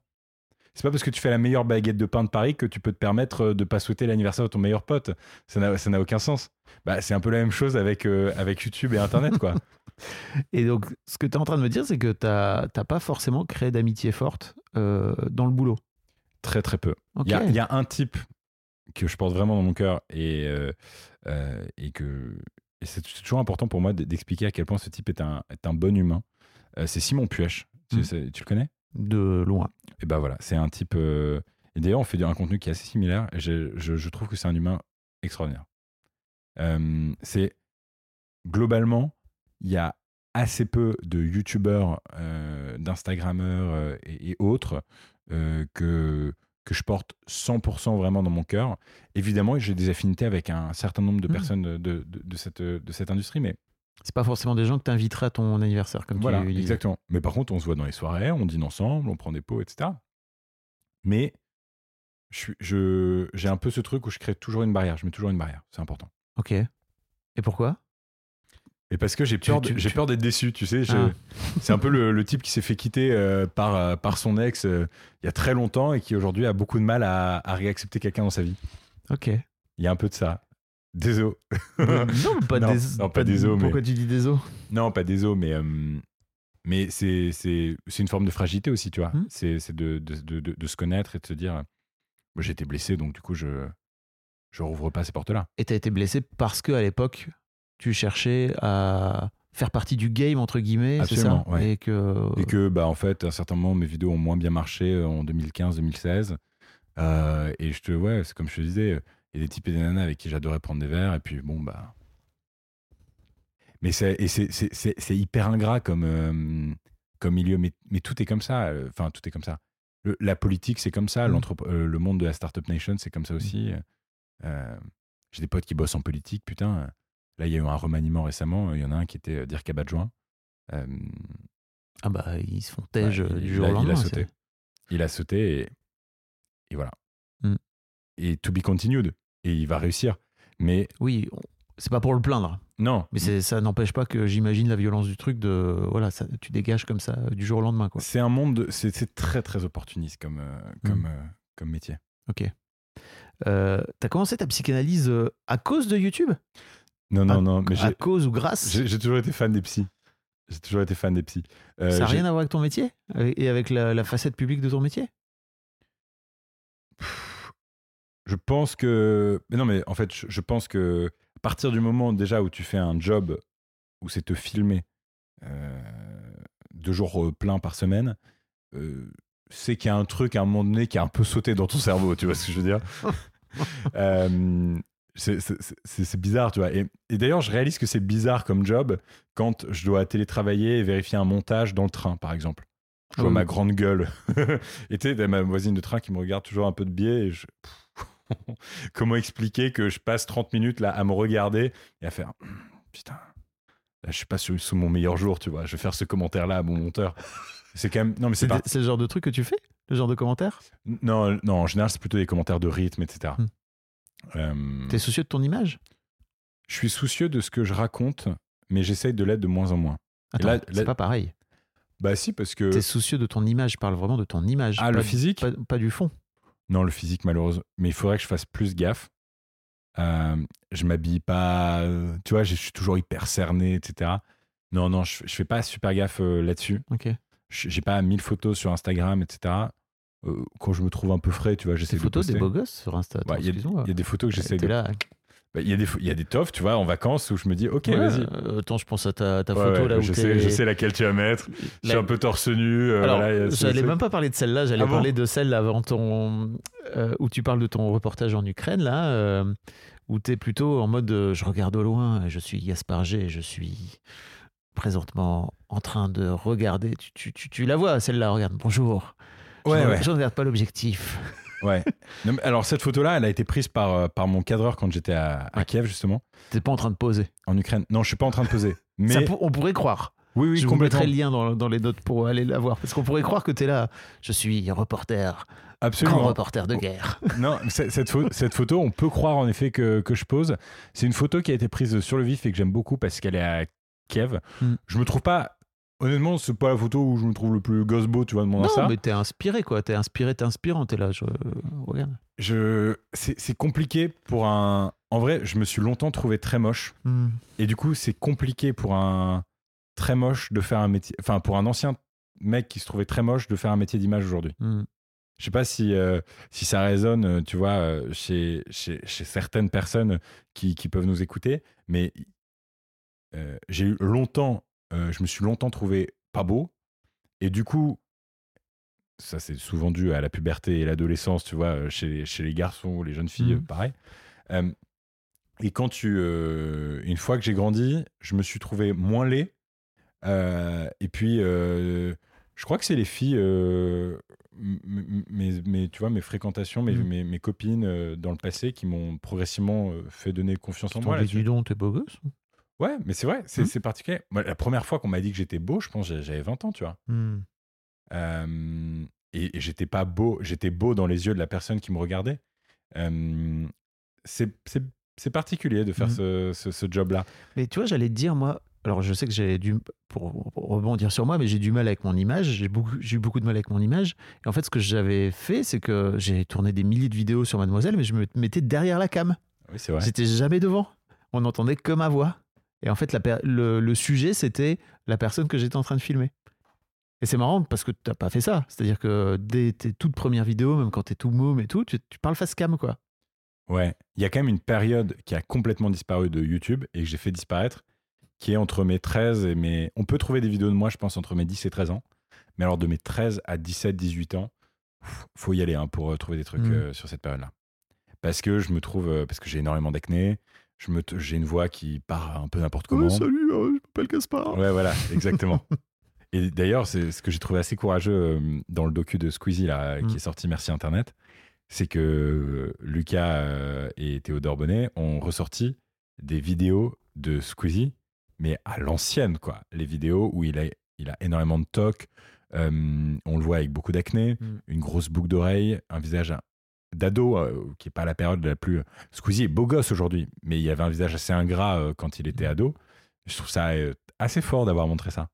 C'est pas parce que tu fais la meilleure baguette de pain de Paris que tu peux te permettre euh, de pas souhaiter l'anniversaire de ton meilleur pote. Ça n'a, ça n'a aucun sens. Bah, c'est un peu la même chose avec, euh, avec YouTube et Internet, quoi. Et donc, ce que tu es en train de me dire, c'est que tu n'as pas forcément créé d'amitié forte euh, dans le boulot. très, très peu. Il y, a, il y a un type que je porte vraiment dans mon cœur et, euh, et que et c'est toujours important pour moi d'expliquer à quel point ce type est un, est un bon humain. Euh, c'est Simon Puech. Tu, Mm. tu le connais? De loin. Et ben voilà, c'est un type. euh, Et d'ailleurs, on fait un contenu qui est assez similaire. Et je, je- je trouve que c'est un humain extraordinaire. Euh, c'est globalement, il y a assez peu de youtubeurs, d'instagrammeurs et, et autres que, que je porte 100% vraiment dans mon cœur. Évidemment, j'ai des affinités avec un certain nombre de Mhm. personnes de, de- de cette, de cette industrie, mais C'est pas forcément des gens que tu inviterais à ton anniversaire, comme voilà, tu disais. exactement. Mais par contre, on se voit dans les soirées, on dîne ensemble, on prend des pots, etc. Mais je suis- je- j'ai un peu ce truc où je crée toujours une barrière. Je mets toujours une barrière. C'est important. Ok. Et pourquoi? Et parce que j'ai Tu- peur, de- tu- j'ai tu- peur d'être déçu, tu sais. je- Ah. C'est un peu le, le type qui s'est fait quitter euh, par, euh, par son ex euh, il y a très longtemps et qui aujourd'hui a beaucoup de mal à, à réaccepter quelqu'un dans sa vie. Ok. Il y a un peu de ça. Désolé. non, pas Non, des non, pas mais- Pourquoi tu dis des os Non, pas des os, mais, mais c'est, c'est, c'est une forme de fragilité aussi, tu vois. Hmm. C'est, c'est de, de, de, se connaître et de se dire, moi j'ai été blessé, donc du coup, je je rouvre pas ces portes-là. Et t'as été blessé parce que à l'époque, tu cherchais à faire partie du game entre guillemets, ça? Absolument, ouais. Et que Et que, bah, en fait, à un certain moment, mes vidéos ont moins bien marché euh, en 2015-2016. Euh, et je te, ouais, c'est comme je te disais, il y a des types et des nanas avec qui j'adorais prendre des verres, et puis bon, bah. Mais c'est, hyper ingrat comme, euh, comme milieu, mais, mais tout est comme ça. euh, Enfin, tout est comme ça. Le- la politique, c'est comme ça. Mm. euh, le monde de la Startup Nation, c'est comme ça aussi. Euh, j'ai des potes qui bossent en politique, putain. Là, il y a eu un remaniement récemment. Il y en a un qui était euh, DIRCAB adjoint. Euh, ah bah ils se font tège Ouais, euh, du jour au il a lendemain. sauté. il a sauté et, et voilà. Mm. Et to be continued. Et il va réussir. Mais Oui, c'est pas pour le plaindre, non, mais c'est ça n'empêche pas que j'imagine la violence du truc de voilà, ça, tu dégages comme ça euh, du jour au lendemain quoi. c'est un monde, de- c'est c'est très très opportuniste comme, euh, comme, Mm. euh, comme métier. Ok. Euh, T'as commencé ta psychanalyse euh, à cause de YouTube? Non, non, à, non, mais à cause ou grâce j'ai toujours été fan des psys. J'ai toujours été fan des psys. Euh, Ça n'a rien à voir avec ton métier et avec la, la facette publique de ton métier? Je pense que. Mais non, mais en fait, je, je pense que à partir du moment déjà où tu fais un job où c'est te filmer euh, deux jours euh, pleins par semaine, euh, c'est qu'il y a un truc à un moment donné qui a un peu sauté dans ton cerveau, tu vois ce que je veux dire? Euh, c'est- bizarre, tu vois. Et, et d'ailleurs, je réalise que c'est bizarre comme job quand je dois télétravailler et vérifier un montage dans le train, par exemple. Je vois oui. ma grande gueule. et tu sais, ma voisine de train qui me regarde toujours un peu de biais. Et je... Comment expliquer que je passe 30 minutes là à me regarder et à faire putain, là je suis pas sous mon meilleur jour, tu vois. Je vais faire ce commentaire là à mon monteur. C'est quand même non mais c'est le genre de truc que tu fais? Le genre de commentaire non non en général c'est plutôt des commentaires de rythme etc. Euh, T'es soucieux de ton image? Je suis soucieux de ce que je raconte, mais j'essaye de l'être de moins en moins. Attends, c'est là- pas pareil. Bah si parce que T'es soucieux de ton image, je parle vraiment de ton image. ah le du- physique? pas, pas du fond. Non, le physique, malheureusement. Mais il faudrait que je fasse plus gaffe. Euh, je m'habille pas. euh, tu vois, je suis toujours hyper cerné, etc. Non, non, je, je fais pas super gaffe euh, là-dessus. Ok. J'ai pas 1000 photos sur Instagram, etc. Euh, quand je me trouve un peu frais, tu vois, j'essaie de photos poster. des beaux gosses sur Insta. Bah, Il y, a- y des photos que j'essaie de. là. Bah, Il y, a des y a des toffs, tu vois, en vacances où je me dis, ok, Ouais, vas-y. euh, attends, je pense à ta, ta Ouais, photo ouais, là où je, sais, je sais laquelle tu vas mettre. Je suis La- un peu torse nu. euh, voilà, j'allais même pas parler de celle-là, j'allais Ah bon parler de celle avant ton. euh, où tu parles de ton reportage en Ukraine, là, euh, où tu es plutôt en mode je regarde au loin, je suis Gaspard G, je suis. présentement en train de regarder. Tu, tu, tu, tu la vois, celle-là, regarde. Bonjour. Ouais, je, ouais. je ne regarde pas l'objectif. Ouais. Non, mais alors cette photo-là, elle a été prise par, euh, par mon cadreur quand j'étais à, à Ouais. Kiev justement, T'es pas en train de poser. en Ukraine. Non, je suis pas en train de poser. Mais Ça on pourrait croire. oui, oui, je vous mettrai le lien dans, dans les notes pour aller la voir. Parce qu'on pourrait croire que tu es là. Je suis reporter, grand Absolument. reporter de guerre. Non, cette, cette photo, on peut croire en effet que, que je pose. C'est une photo qui a été prise sur le vif et que j'aime beaucoup parce qu'elle est à Kiev. Mm. Je me trouve pas. Honnêtement, c'est pas la photo où je me trouve le plus gosse beau, tu vois, de mon Non, Insta. mais t'es inspiré, quoi. T'es inspiré, t'es inspirant. T'es là. Je... Regarde. Je... C'est compliqué pour un. En vrai, je me suis longtemps trouvé très moche. Hmm. Et du coup, c'est compliqué pour un très moche de faire un métier. Enfin, pour un ancien mec qui se trouvait très moche de faire un métier d'image aujourd'hui. Hmm. Je sais pas si, euh, si ça résonne, euh, tu vois, euh, chez, chez, chez certaines personnes qui, qui peuvent nous écouter, mais euh, j'ai eu longtemps, euh, je me suis longtemps trouvé pas beau, et du coup, ça c'est souvent dû à la puberté et l'adolescence, tu vois, euh, chez, les- chez les garçons ou les jeunes filles, euh, pareil. Euh, et quand tu, euh, une fois que j'ai grandi, je me suis trouvé moins laid, euh, et puis je crois que c'est les filles, mes, mes- tu vois, mes fréquentations, mes, Mhm. mes, mes copines dans le passé qui m'ont progressivement fait donner confiance en moi. t'ont dit, donc, t'es beau gosse. Ouais, mais c'est vrai, c'est c'est particulier. Moi, la première fois qu'on m'a dit que j'étais beau, je pense j'avais 20 ans, tu vois. Euh, et et j'étais pas beau, j'étais beau dans les yeux de la personne qui me regardait. Euh, c'est particulier de faire Mhm. ce, ce- ce job-là. Mais tu vois, j'allais te dire, moi, alors je sais que j'ai dû, pour, pour rebondir sur moi, mais j'ai du mal avec mon image, j'ai beaucoup- j'ai eu beaucoup de mal avec mon image. Et en fait, ce que j'avais fait, c'est que j'ai tourné des milliers de vidéos sur Mademoiselle, mais je me mettais derrière la cam. Oui, c'est vrai. J'étais jamais devant. On n'entendait que ma voix. Et en fait, la le, le sujet, c'était la personne que j'étais en train de filmer. Et c'est marrant parce que tu n'as pas fait ça. C'est-à-dire que dès tes toutes premières vidéos, même quand tu es tout môme et tout, tu, tu parles face cam, quoi. Ouais, il y a quand même une période qui a complètement disparu de YouTube et que j'ai fait disparaître, qui est entre mes 13 et mes... On peut trouver des vidéos de moi, je pense, entre mes 10 et 13 ans. Mais alors de mes 13 à 17, 18 ans, faut y aller hein, pour euh, trouver des trucs Mm. euh, sur cette période-là. Parce que je me trouve... euh, parce que j'ai énormément d'acné, je me j'ai une voix qui part un peu n'importe comment. salut, je m'appelle Gaspard. Ouais, voilà, exactement. Et d'ailleurs, c'est ce que j'ai trouvé assez courageux euh, dans le docu de Squeezie là, qui Mm. est sorti Merci Internet, c'est que euh, Lucas euh, et Théodore Bonnet ont ressorti des vidéos de Squeezie, mais à l'ancienne, quoi. Les vidéos où il a, il a énormément de euh, on le voit avec beaucoup d'acné, Mm. une grosse boucle d'oreille, un visage d'ado, euh, qui est pas la période la plus... Squeezie est beau gosse aujourd'hui, mais il avait un visage assez ingrat euh, quand il était ado. Je trouve ça euh, assez fort d'avoir montré ça.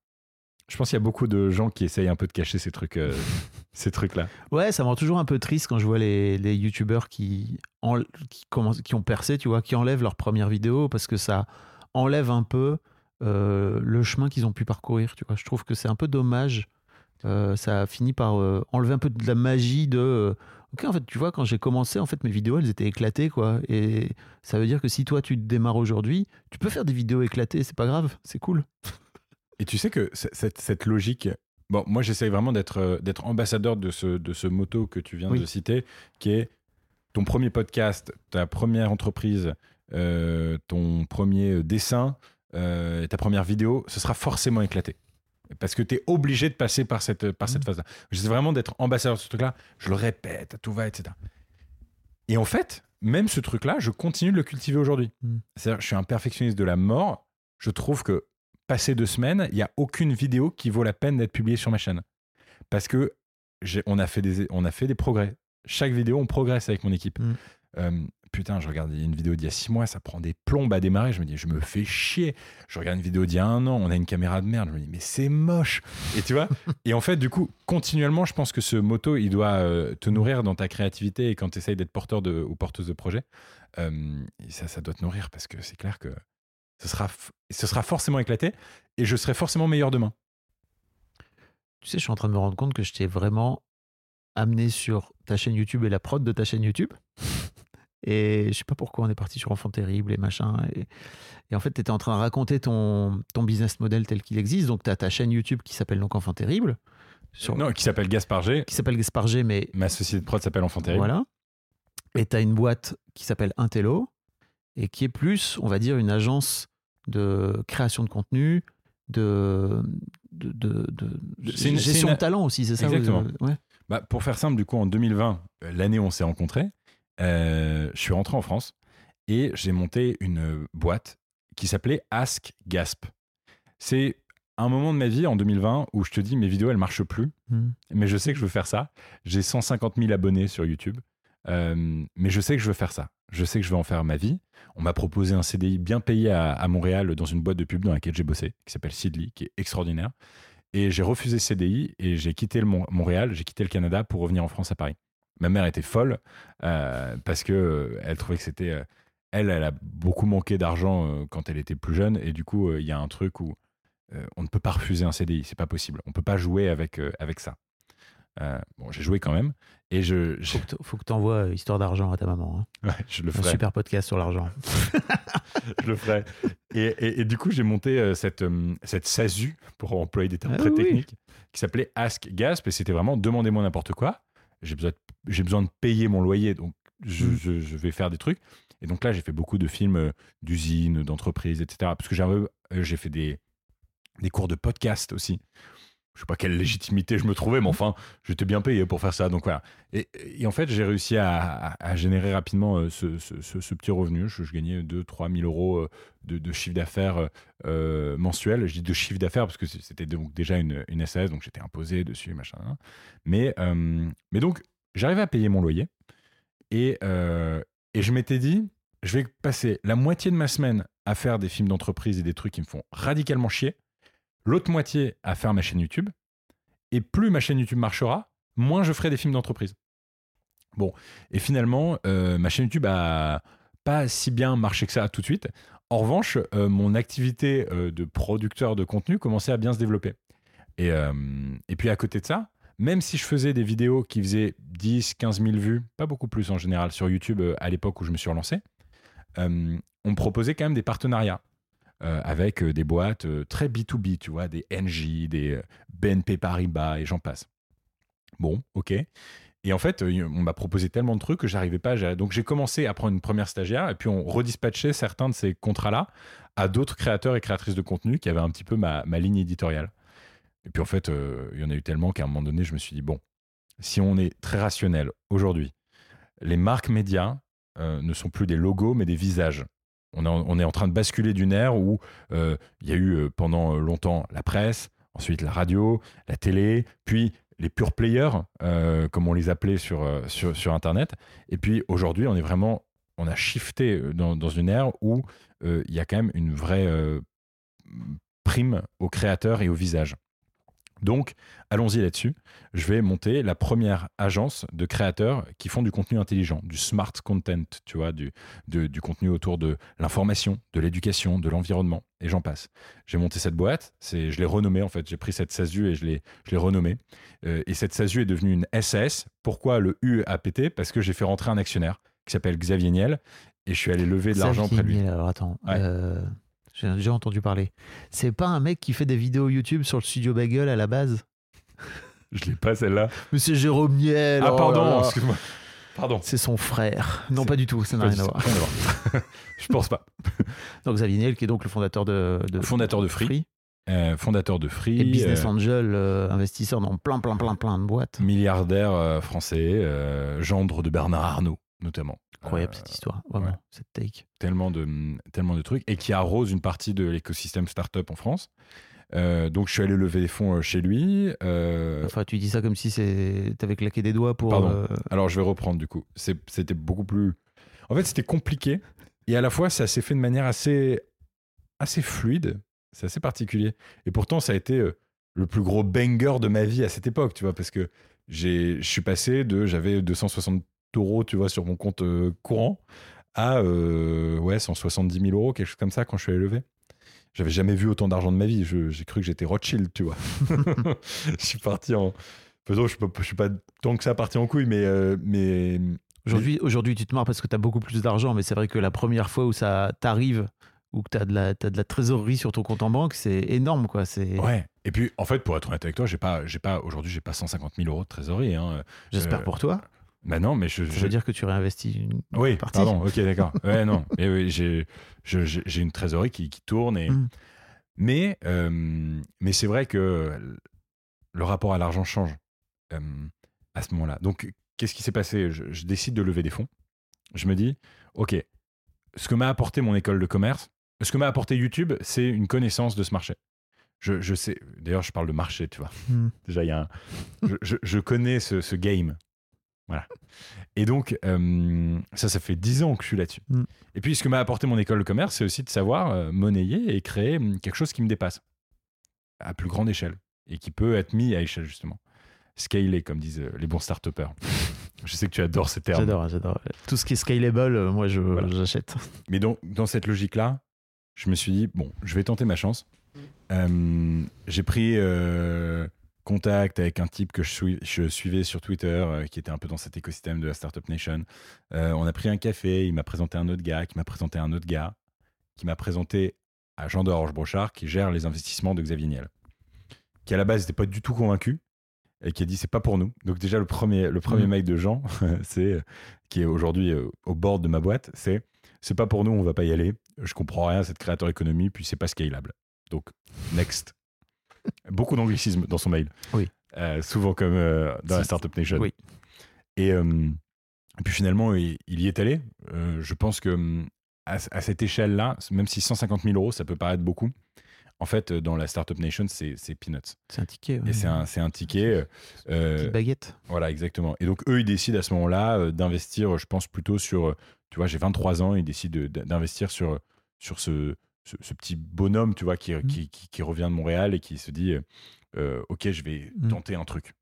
Je pense qu'il y a beaucoup de gens qui essayent un peu de cacher ces trucs, euh, ces trucs-là. Ouais, ça me rend toujours un peu triste quand je vois les, les youtubeurs qui, en- qui, commencent, qui ont percé, tu vois, qui enlèvent leur première vidéo parce que ça enlève un peu euh, le chemin qu'ils ont pu parcourir. Tu vois, je trouve que c'est un peu dommage. Euh, ça a fini par euh, enlever un peu de la magie de. Ok, en fait, tu vois, quand j'ai commencé, en fait, mes vidéos, elles étaient éclatées, quoi. Et ça veut dire que si toi, tu te démarres aujourd'hui, tu peux faire des vidéos éclatées, c'est pas grave, c'est cool. Et tu sais que cette, cette logique. Bon, moi, j'essaye vraiment d'être euh, d'être ambassadeur de ce, de ce motto que tu viens Oui. de citer, qui est ton premier podcast, ta première entreprise, euh, ton premier dessin, euh, et ta première vidéo, ce sera forcément éclaté. Parce que tu es obligé de passer par cette, par cette Mhm. phase-là. J'essaie vraiment d'être ambassadeur de ce truc-là. Je le répète tout va, etc. Et en fait, même ce truc-là, je continue de le cultiver aujourd'hui. Mhm. C'est-à-dire, je suis un perfectionniste de la mort. Je trouve que passé deux semaines, il n'y a aucune vidéo qui vaut la peine d'être publiée sur ma chaîne. Parce que on, a fait des, on a fait des progrès. Chaque vidéo, on progresse avec mon équipe. Mm. Euh, putain, je regarde une vidéo d'il y a six mois, ça prend des plombes à démarrer. Je me dis, je me fais chier. Je regarde une vidéo d'il y a un an, on a une caméra de merde. Je me dis, mais c'est moche. Et tu vois Et en fait, du coup, continuellement, je pense que ce moto, il doit euh, te nourrir dans ta créativité et quand tu essayes d'être porteur de, ou porteuse de projet. Euh, ça, ça doit te nourrir parce que c'est clair que ce sera, ce sera forcément éclaté et je serai forcément meilleur demain. Tu sais, je suis en train de me rendre compte que je t'ai vraiment amené sur ta chaîne YouTube et la prod de ta chaîne YouTube. Et je sais pas pourquoi on est parti sur Enfant Terrible et machin. Et, et en fait, tu étais en train de raconter ton, ton business model tel qu'il existe. Donc, tu as ta chaîne YouTube qui s'appelle donc Enfant Terrible, sur- Non, qui s'appelle Gaspard G. qui s'appelle Gaspard G, mais Ma société de prod s'appelle Enfant Terrible. voilà. Et tu as une boîte qui s'appelle Intello et qui est plus, on va dire, une agence de création de contenu, de, de, de, gestion une- de talent aussi, c'est ça vous- Exactement. ouais. Bah, pour faire simple, du coup, en 2020, euh, l'année où on s'est rencontrés, je suis rentré en France et j'ai monté une euh, boîte qui s'appelait Ask Gasp. C'est un moment de ma vie en 2020 où je te dis mes vidéos elles marchent plus, Hmm. mais je sais que je veux faire ça. J'ai 150 000 abonnés sur YouTube, euh, mais je sais que je veux faire ça. Je sais que je veux en faire ma vie. On m'a proposé un CDI bien payé à, à Montréal dans une boîte de pub dans laquelle j'ai bossé, qui s'appelle Sidley, qui est extraordinaire. Et j'ai refusé ce CDI et j'ai quitté le Mon- Montréal, j'ai quitté le Canada pour revenir en France à Paris. Ma mère était folle euh, parce que euh, elle trouvait que c'était. euh, elle, elle a beaucoup manqué d'argent quand elle était plus jeune et du coup, il y a un truc où on ne peut pas refuser un CDI, c'est pas possible. On peut pas jouer avec, avec ça. Bon, j'ai joué quand même et je, je, Faut que t- faut que tu envoies Histoire d'argent à ta maman. hein. ouais, je le Un ferai. super podcast sur l'argent. je le ferai. Et, et- et du coup, j'ai monté cette, cette SASU, pour employer des termes Ah très oui. techniques, qui s'appelait Ask Gasp. Et c'était vraiment demandez-moi n'importe quoi. J'ai besoin, de, j'ai besoin de payer mon loyer, donc je, Mm. je- je vais faire des trucs. Et donc là, j'ai fait beaucoup de films euh, d'usines, d'entreprises, etc. Parce que euh, j'ai fait des, des cours de podcast aussi. Je sais pas quelle légitimité je me trouvais, mais enfin, j'étais bien payé pour faire ça. Donc voilà. Et, en fait, j'ai réussi à, générer rapidement euh, ce, petit revenu. Je, gagnais 2-3 000 euros euh, de, chiffre d'affaires euh, mensuel. Je dis de chiffre d'affaires parce que c'était donc déjà une, SAS, donc j'étais imposé dessus, machin. Mais, donc, j'arrivais à payer mon loyer. Et je m'étais dit, je vais passer la moitié de ma semaine à faire des films d'entreprise et des trucs qui me font radicalement chier. L'autre moitié à faire ma chaîne YouTube. Et plus ma chaîne YouTube marchera, moins je ferai des films d'entreprise. Bon, et finalement, euh, ma chaîne YouTube a pas si bien marché que ça tout de suite. En revanche, euh, mon activité euh, de producteur de contenu commençait à bien se développer. Et, et puis à côté de ça, même si je faisais des vidéos qui faisaient 10, 15 000 vues, pas beaucoup plus en général sur YouTube à l'époque où je me suis relancé, on me proposait quand même des partenariats euh, avec euh, des boîtes euh, très B2B, tu vois, des NJ, des BNP Paribas et j'en passe. Bon, ok. Et en fait, on m'a proposé tellement de trucs que j'arrivais pas à gérer. Donc j'ai commencé à prendre une première stagiaire et puis on redispatchait certains de ces contrats-là à d'autres créateurs et créatrices de contenu qui avaient un petit peu ma, ligne éditoriale. Et puis en fait, il y en a eu tellement qu'à un moment donné, je me suis dit, bon, si on est très rationnel aujourd'hui, les marques médias ne sont plus des logos mais des visages. On est en, train de basculer d'une ère où euh, il y a eu euh, pendant longtemps la presse, ensuite la radio, la télé, puis les pure players, euh, comme on les appelait sur, euh, Internet. Et puis aujourd'hui, on est vraiment, on a shifté euh, dans, dans une ère où euh, il y a quand même une vraie euh, prime aux créateurs et aux visages. Donc, allons-y là-dessus. Je vais monter la première agence de créateurs qui font du contenu intelligent, du smart content, tu vois, du, contenu autour de l'information, de l'éducation, de l'environnement, et j'en passe. J'ai monté cette boîte, je l'ai renommée en fait, j'ai pris cette SASU et je l'ai, je l'ai renommée. Euh, et cette SASU est devenue une SAS. Pourquoi le U a pété Parce que j'ai fait rentrer un actionnaire qui s'appelle Xavier Niel, et je suis allé lever de l'argent auprès de lui. Niel, Alors attends, Ouais. euh, j'ai déjà entendu parler. C'est pas un mec qui fait des vidéos YouTube sur le studio Bagel à la base? Je l'ai pas celle-là. Mais c'est Jérôme Niel. Ah oh pardon, excuse-moi. Pardon. C'est son frère. Non, pas du tout, ça n'a rien à voir. je pense pas. Donc Xavier Niel, qui est donc le fondateur de, de- Fondateur de Free. Euh, fondateur de Free, et business euh, angel, euh, investisseur dans plein, plein, plein, plein de boîtes. milliardaire français, gendre de Bernard Arnault notamment. Incroyable Euh, cette histoire, vraiment, ouais. cette take. tellement de, tellement de trucs et qui arrose une partie de l'écosystème startup en France. Euh, donc je suis allé lever des fonds euh, chez lui. Euh, Enfin, tu dis ça comme si t'avais claqué des doigts pour. Pardon. euh, alors je vais reprendre du coup. C'était beaucoup plus. En fait, c'était compliqué et à la fois ça s'est fait de manière assez, assez fluide. C'est assez particulier. Et pourtant, ça a été euh, le plus gros banger de ma vie à cette époque, tu vois, parce que j'ai, je suis passé de, j'avais 260 euros, tu vois, sur mon compte euh, courant à euh, ouais 170 000 euros, quelque chose comme ça quand je suis allé lever. J'avais jamais vu autant d'argent de ma vie. J'ai cru que j'étais Rothschild, tu vois. je suis parti en. Faisons, je, je suis pas tant que ça parti en couille, mais, euh, mais Aujourd'hui, aujourd'hui, tu te marres parce que tu as beaucoup plus d'argent, mais c'est vrai que la première fois où ça t'arrive, ou que tu as, de la- t'as de la trésorerie sur ton compte en banque, c'est énorme. quoi. C'est, Ouais. Et puis, en fait, pour être honnête avec toi, j'ai pas, j'ai pas, aujourd'hui, j'ai pas 150 000 euros de trésorerie. Hein. J'espère euh, pour toi. Bah non, mais je. Je veux dire que tu réinvestis une oui, partie. pardon. Ok, d'accord. Ouais, non. Mais oui, j'ai, une trésorerie qui, qui tourne et. Mm. Mais, euh, mais c'est vrai que le rapport à l'argent change euh, à ce moment-là. Donc, qu'est-ce qui s'est passé? Je, je décide de lever des fonds. Je me dis, OK, ce que m'a apporté mon école de commerce, ce que m'a apporté YouTube, c'est une connaissance de ce marché. Je, je sais, d'ailleurs, je parle de marché, tu vois. Hmm. Déjà, il y a un. Je, je- je connais ce, ce game. Voilà. Et donc, euh, ça, ça fait 10 ans que je suis là-dessus. Mm. Et puis, ce que m'a apporté mon école de commerce, c'est aussi de savoir euh, monnayer et créer hum, quelque chose qui me dépasse à plus grande échelle et qui peut être mis à échelle, justement. Scaler, comme disent euh, les bons start Je sais que tu adores ces termes. J'adore, j'adore. Tout ce qui est scalable, euh, moi, je, Voilà. j'achète. Mais donc, dans cette logique-là, je me suis dit, bon, je vais tenter ma chance. Euh, j'ai pris contact avec un type que je, suis- je suivais sur Twitter, euh, qui était un peu dans cet écosystème de la Startup Nation. Euh, on a pris un café, il m'a présenté un autre gars, qui m'a présenté un autre gars, qui m'a présenté à Jean de Roche-Brochard, qui gère les investissements de Xavier Niel, qui à la base n'était pas du tout convaincu et qui a dit c'est pas pour nous. Donc déjà le premier, le premier Mhm. mec de Jean, c'est euh, qui est aujourd'hui au bord de ma boîte, c'est c'est pas pour nous, on va pas y aller. Je comprends rien à cette créateur économie, puis c'est pas scalable. Donc next. Beaucoup d'anglicisme dans son mail. Oui. Euh, souvent comme euh, dans la. Startup Nation. Oui. Et, euh, et puis finalement, il, il y est allé. Je pense que à, à cette échelle-là, même si 150 000 euros, ça peut paraître beaucoup, en fait, dans la Startup Nation, c'est peanuts. C'est un ticket. ouais. Et c'est un, ticket. euh, Petite baguette. voilà, exactement. Et donc, eux, ils décident à ce moment-là d'investir, je pense, plutôt sur. Tu vois, j'ai 23 ans, ils décident de- d'investir sur, sur ce, ce, ce petit bonhomme, tu vois, qui, Mhm. qui, qui- qui revient de Montréal et qui se dit euh, euh, Ok, je vais Mhm. tenter un truc.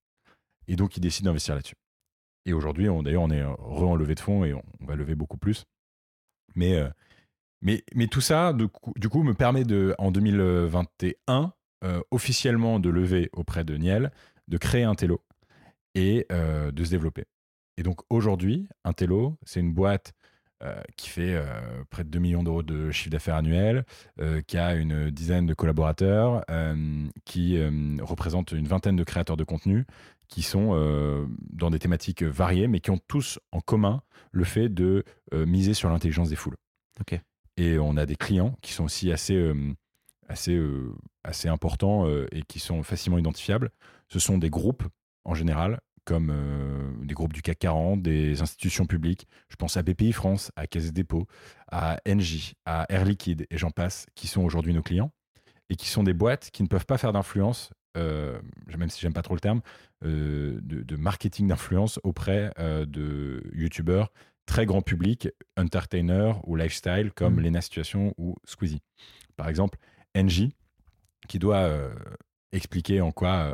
Et donc, ils décident d'investir là-dessus. Et aujourd'hui, d'ailleurs, on est re en levée de fonds et on, on va lever beaucoup plus. Mais, euh, mais, mais tout ça, du coup, du coup, me permet de, en 2021, euh, officiellement de lever auprès de Niel, de créer un télo et euh, de se développer. Et donc aujourd'hui, Intello, c'est une boîte euh, qui fait euh, près de 2 millions d'euros de chiffre d'affaires annuel, euh, qui a une dizaine de collaborateurs, qui représente une vingtaine de créateurs de contenu, qui sont dans des thématiques variées, mais qui ont tous en commun le fait de miser sur l'intelligence des foules. Et on a des clients qui sont aussi assez, assez, assez importants et qui sont facilement identifiables. Ce sont des groupes, en général, comme euh, des groupes du CAC 40, des institutions publiques. Je pense à BPI France, à Caisse des dépôts, à NJ, à Air Liquide, et j'en passe, qui sont aujourd'hui nos clients, et qui sont des boîtes qui ne peuvent pas faire d'influence, euh, même si j'aime pas trop le terme, euh, de, de marketing d'influence auprès de youtubeurs très grand public, entertainer ou lifestyle, comme Mhm. Lena Situation ou Squeezie. Par exemple, NJ, qui doit expliquer en quoi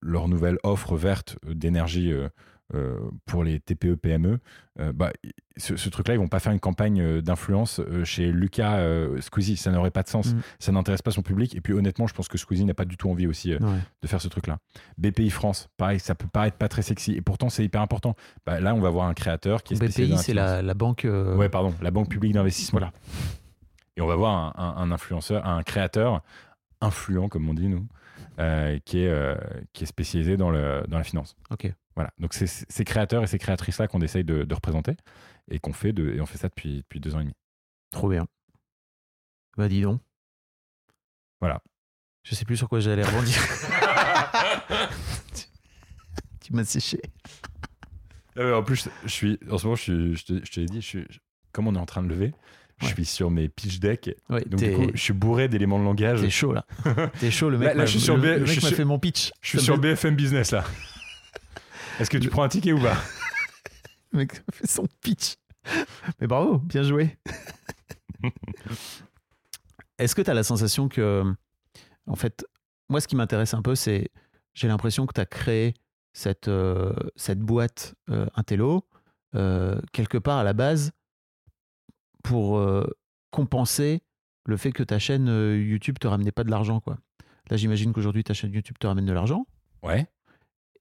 leur nouvelle offre verte d'énergie euh, euh, pour les TPE PME, euh, bah, ce, ce truc-là, ils vont pas faire une campagne euh, d'influence euh, chez Lucas euh, Squeezie, ça n'aurait pas de sens, Mhm. ça n'intéresse pas son public. Et puis honnêtement, je pense que Squeezie n'a pas du tout envie aussi euh, Ouais. de faire ce truc-là. BPI France, pareil, ça peut paraître pas très sexy, et pourtant c'est hyper important. Bah, là, on va voir un créateur qui est spécialisé BPI, c'est la, la banque. euh, Ouais, pardon, la Banque publique d'investissement. Voilà. Et on va voir un, un- un influenceur, un créateur influent, comme on dit nous, euh, qui, est, euh, qui est spécialisé dans, le, dans la finance. Ok. Voilà. Donc c'est ces créateurs et ces créatrices-là qu'on essaye de, de représenter et qu'on fait, de, et on fait ça depuis, depuis deux ans et demi. Trop bien. Bah dis donc. Voilà. Je sais plus sur quoi j'allais rebondir. tu tu m'as séché. Euh, en plus, je suis, en ce moment, je, suis, je, te, je te l'ai dit, je suis, comme on est en train de lever, je suis sur mes pitch decks. Ouais, Donc du coup, je suis bourré d'éléments de langage. t'es chaud là. T'es chaud, le mec. Là- je suis sur le- B- le je mec suis m'a sur- fait mon pitch. Je suis sur BFM Business là. Est-ce que tu prends un ticket ou pas Le mec fait son pitch. Mais bravo, bien joué. Est-ce que tu as la sensation que, en fait, moi, ce qui m'intéresse un peu, c'est, j'ai l'impression que tu as créé cette, euh, cette boîte euh, Intello, euh, quelque part à la base, pour euh, compenser le fait que ta chaîne euh, YouTube te ramenait pas de l'argent. quoi. Là, j'imagine qu'aujourd'hui, ta chaîne YouTube te ramène de l'argent. Ouais.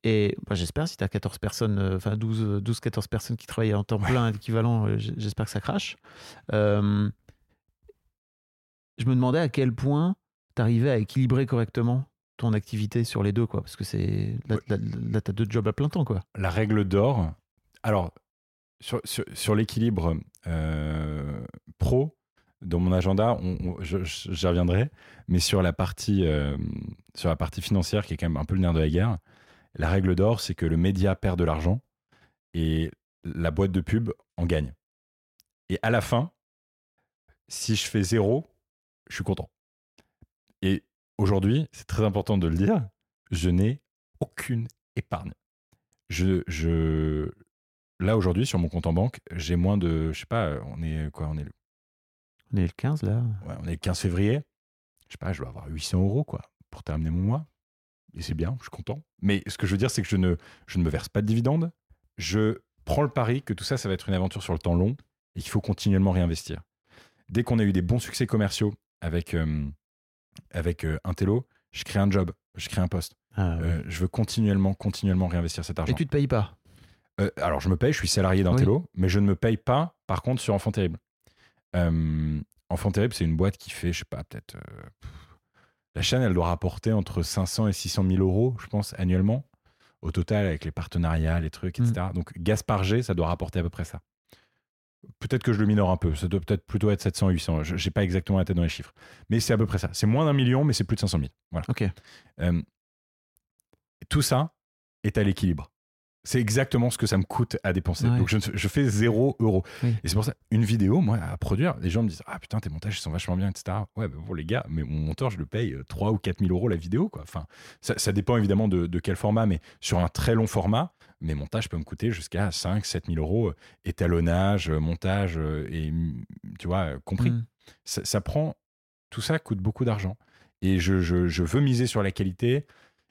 Et bah, j'espère, si tu as 14 personnes, euh, enfin 12, 12, 14 personnes qui travaillent en temps plein équivalent, j'espère que ça crache. Euh, je me demandais à quel point tu arrivais à équilibrer correctement ton activité sur les deux, quoi. Parce que c'est. Là, Ouais. là, là, t'as deux jobs à plein temps, quoi. La règle d'or. Alors, sur, sur, l'équilibre euh, pro, dans mon agenda, j'y reviendrai, mais sur la partie euh, sur la partie financière qui est quand même un peu le nerf de la guerre, la règle d'or, c'est que le média perd de l'argent et la boîte de pub en gagne. Et à la fin, si je fais zéro, je suis content. Et aujourd'hui, c'est très important de le dire, je n'ai aucune épargne. Je, je, là aujourd'hui sur mon compte en banque, j'ai moins de, je sais pas, on est quoi, on est le, On est le 15 là. ouais, on est le 15 février. Je sais pas, je dois avoir 800 euros quoi pour terminer mon mois. Et c'est bien, je suis content. Mais ce que je veux dire, c'est que je ne, je ne me verse pas de dividendes. Je prends le pari que tout ça, ça va être une aventure sur le temps long et qu'il faut continuellement réinvestir. Dès qu'on a eu des bons succès commerciaux avec, euh, avec euh, Intello, je crée un job, je crée un poste. Ah, ouais. Euh, je veux continuellement, continuellement réinvestir cet argent. Et tu te payes pas? Euh, alors, je me paye, je suis salarié d'Intello, mais je ne me paye pas, par contre, sur Enfant Terrible. Euh, Enfant Terrible, c'est une boîte qui fait, je sais pas, peut-être. euh, la chaîne, elle doit rapporter entre 500 et 600 000 euros, je pense, annuellement, au total, avec les partenariats, les trucs, etc. Donc, Gaspard G, ça doit rapporter à peu près ça. Peut-être que je le minore un peu, ça doit peut-être plutôt être 700, 800. Je n'ai pas exactement la tête dans les chiffres. Mais c'est à peu près ça. C'est moins d'un million, mais c'est plus de 500 000. Voilà. Ok. Tout ça est à l'équilibre. C'est exactement ce que ça me coûte à dépenser. Ouais. Donc je, je fais zéro euro. Oui. Et c'est pour ça, une vidéo, moi, à produire, les gens me disent Ah putain, tes montages ils sont vachement bien, etc. Ouais, bah, bon, les gars, mais mon monteur, je le paye euh, 3 ou 4 000 euros la vidéo. Quoi. Enfin, ça, ça dépend évidemment de, de quel format, mais sur un très long format, mes montages peuvent me coûter jusqu'à 5 7 000 euros, euh, étalonnage, euh, montage, euh, et mm, tu vois, euh, compris Mm. ça, ça prend tout ça coûte beaucoup d'argent et je, je- je veux miser sur la qualité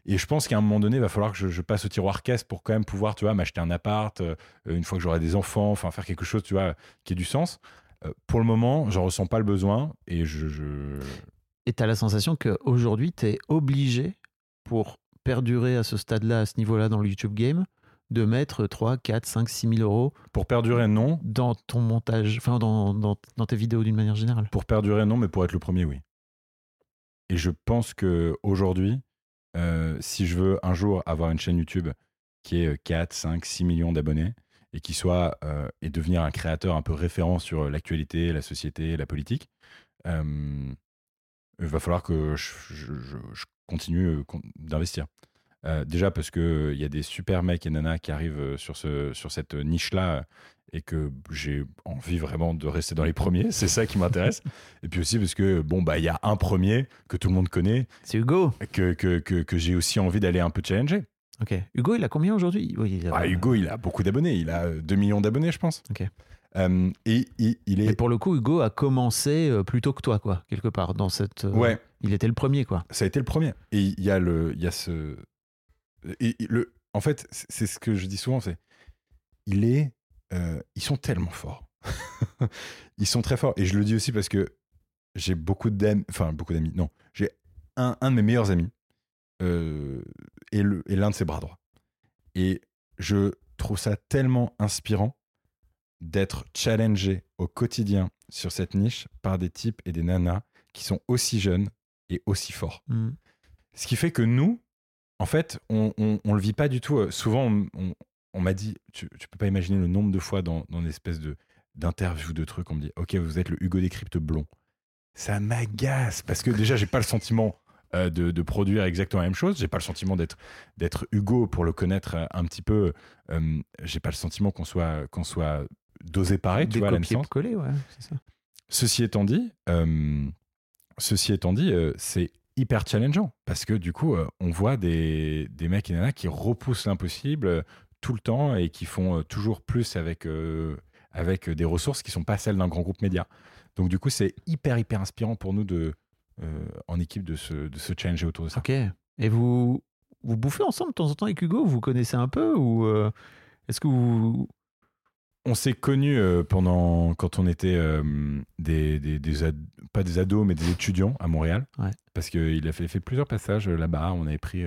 et je pense qu'à un moment donné il va falloir que je, je passe au tiroir caisse pour quand même pouvoir tu vois m'acheter un appart euh, une fois que j'aurai des enfants enfin faire quelque chose tu vois qui ait du sens. Euh, pour le moment j'en ressens pas le besoin et je, je- Et tu as la sensation qu'aujourd'hui, tu es obligé, pour perdurer à ce stade-là, à ce niveau-là dans le YouTube game, de mettre 3, 4, 5, 6 000 euros pour perdurer non. dans ton montage, enfin dans, dans, dans tes vidéos d'une manière générale. pour perdurer non mais pour être le premier oui. Et je pense que aujourd'hui euh, si je veux un jour avoir une chaîne YouTube qui est 4, 5, 6 millions d'abonnés et qui soit euh, et devenir un créateur un peu référent sur l'actualité, la société, la politique, euh, il va falloir que je, je- continue con- d'investir. Euh, déjà parce que il y a des super mecs et nanas qui arrivent euh, sur, ce, sur cette niche-là euh, et que j'ai envie vraiment de rester dans les premiers, c'est ça qui m'intéresse. et puis aussi parce que bon bah il y a un premier que tout le monde connaît, C'est Hugo. que, que, que, que j'ai aussi envie d'aller un peu challenger. Ok. Hugo, il a combien aujourd'hui? Oui, il a- Ah, Hugo, il a beaucoup d'abonnés. Il a euh, 2 millions d'abonnés, je pense. Ok. Euh, et il, est. pour le coup, Hugo a commencé euh, plus tôt que toi, quoi, quelque part, dans cette. euh, Ouais, Il était le premier, quoi. ça a été le premier. Et il y a, le, il y a ce. Et et le, en fait, c'est ce que je dis souvent c'est. Il est. euh, ils sont tellement forts. ils sont très forts. Et je le dis aussi parce que j'ai beaucoup d'amis. Enfin, beaucoup d'amis. Non. J'ai un, un de mes meilleurs amis. euh, et l'un de ses bras droits. Et je trouve ça tellement inspirant d'être challengé au quotidien sur cette niche par des types et des nanas qui sont aussi jeunes et aussi forts. Mm. Ce qui fait que nous, en fait, on, on le vit pas du tout. Euh, Souvent, on, on- on m'a dit, tu, tu peux pas imaginer le nombre de fois dans, dans une espèce de d'interviews, de trucs, on me dit, ok, vous êtes le Hugo Décrypte blond. Ça m'agace parce que déjà, j'ai pas le sentiment euh, de, de produire exactement la même chose. J'ai pas le sentiment d'être d'être Hugo pour le connaître euh, un petit peu. Euh, j'ai pas le sentiment qu'on soit qu'on soit dosé pareil, tu Des vois, à la naissance. coller, ouais, c'est ça. Ceci étant dit, euh, ceci étant dit, euh, c'est hyper challengeant parce que du coup, euh, on voit des, des mecs et nanas qui repoussent l'impossible euh, tout le temps et qui font euh, toujours plus avec, des ressources qui sont pas celles d'un grand groupe média. Donc du coup, c'est hyper hyper inspirant pour nous de en équipe de se, de se challenger autour de ça. Ok. Et vous, vous bouffez ensemble de temps en temps avec Hugo? Vous connaissez un peu Ou est-ce que vous. On s'est connus euh, pendant quand on était euh, des, des, des ad- pas des ados mais des étudiants à Montréal. Ouais. Parce qu'il a fait, fait plusieurs passages euh, là-bas. On avait pris,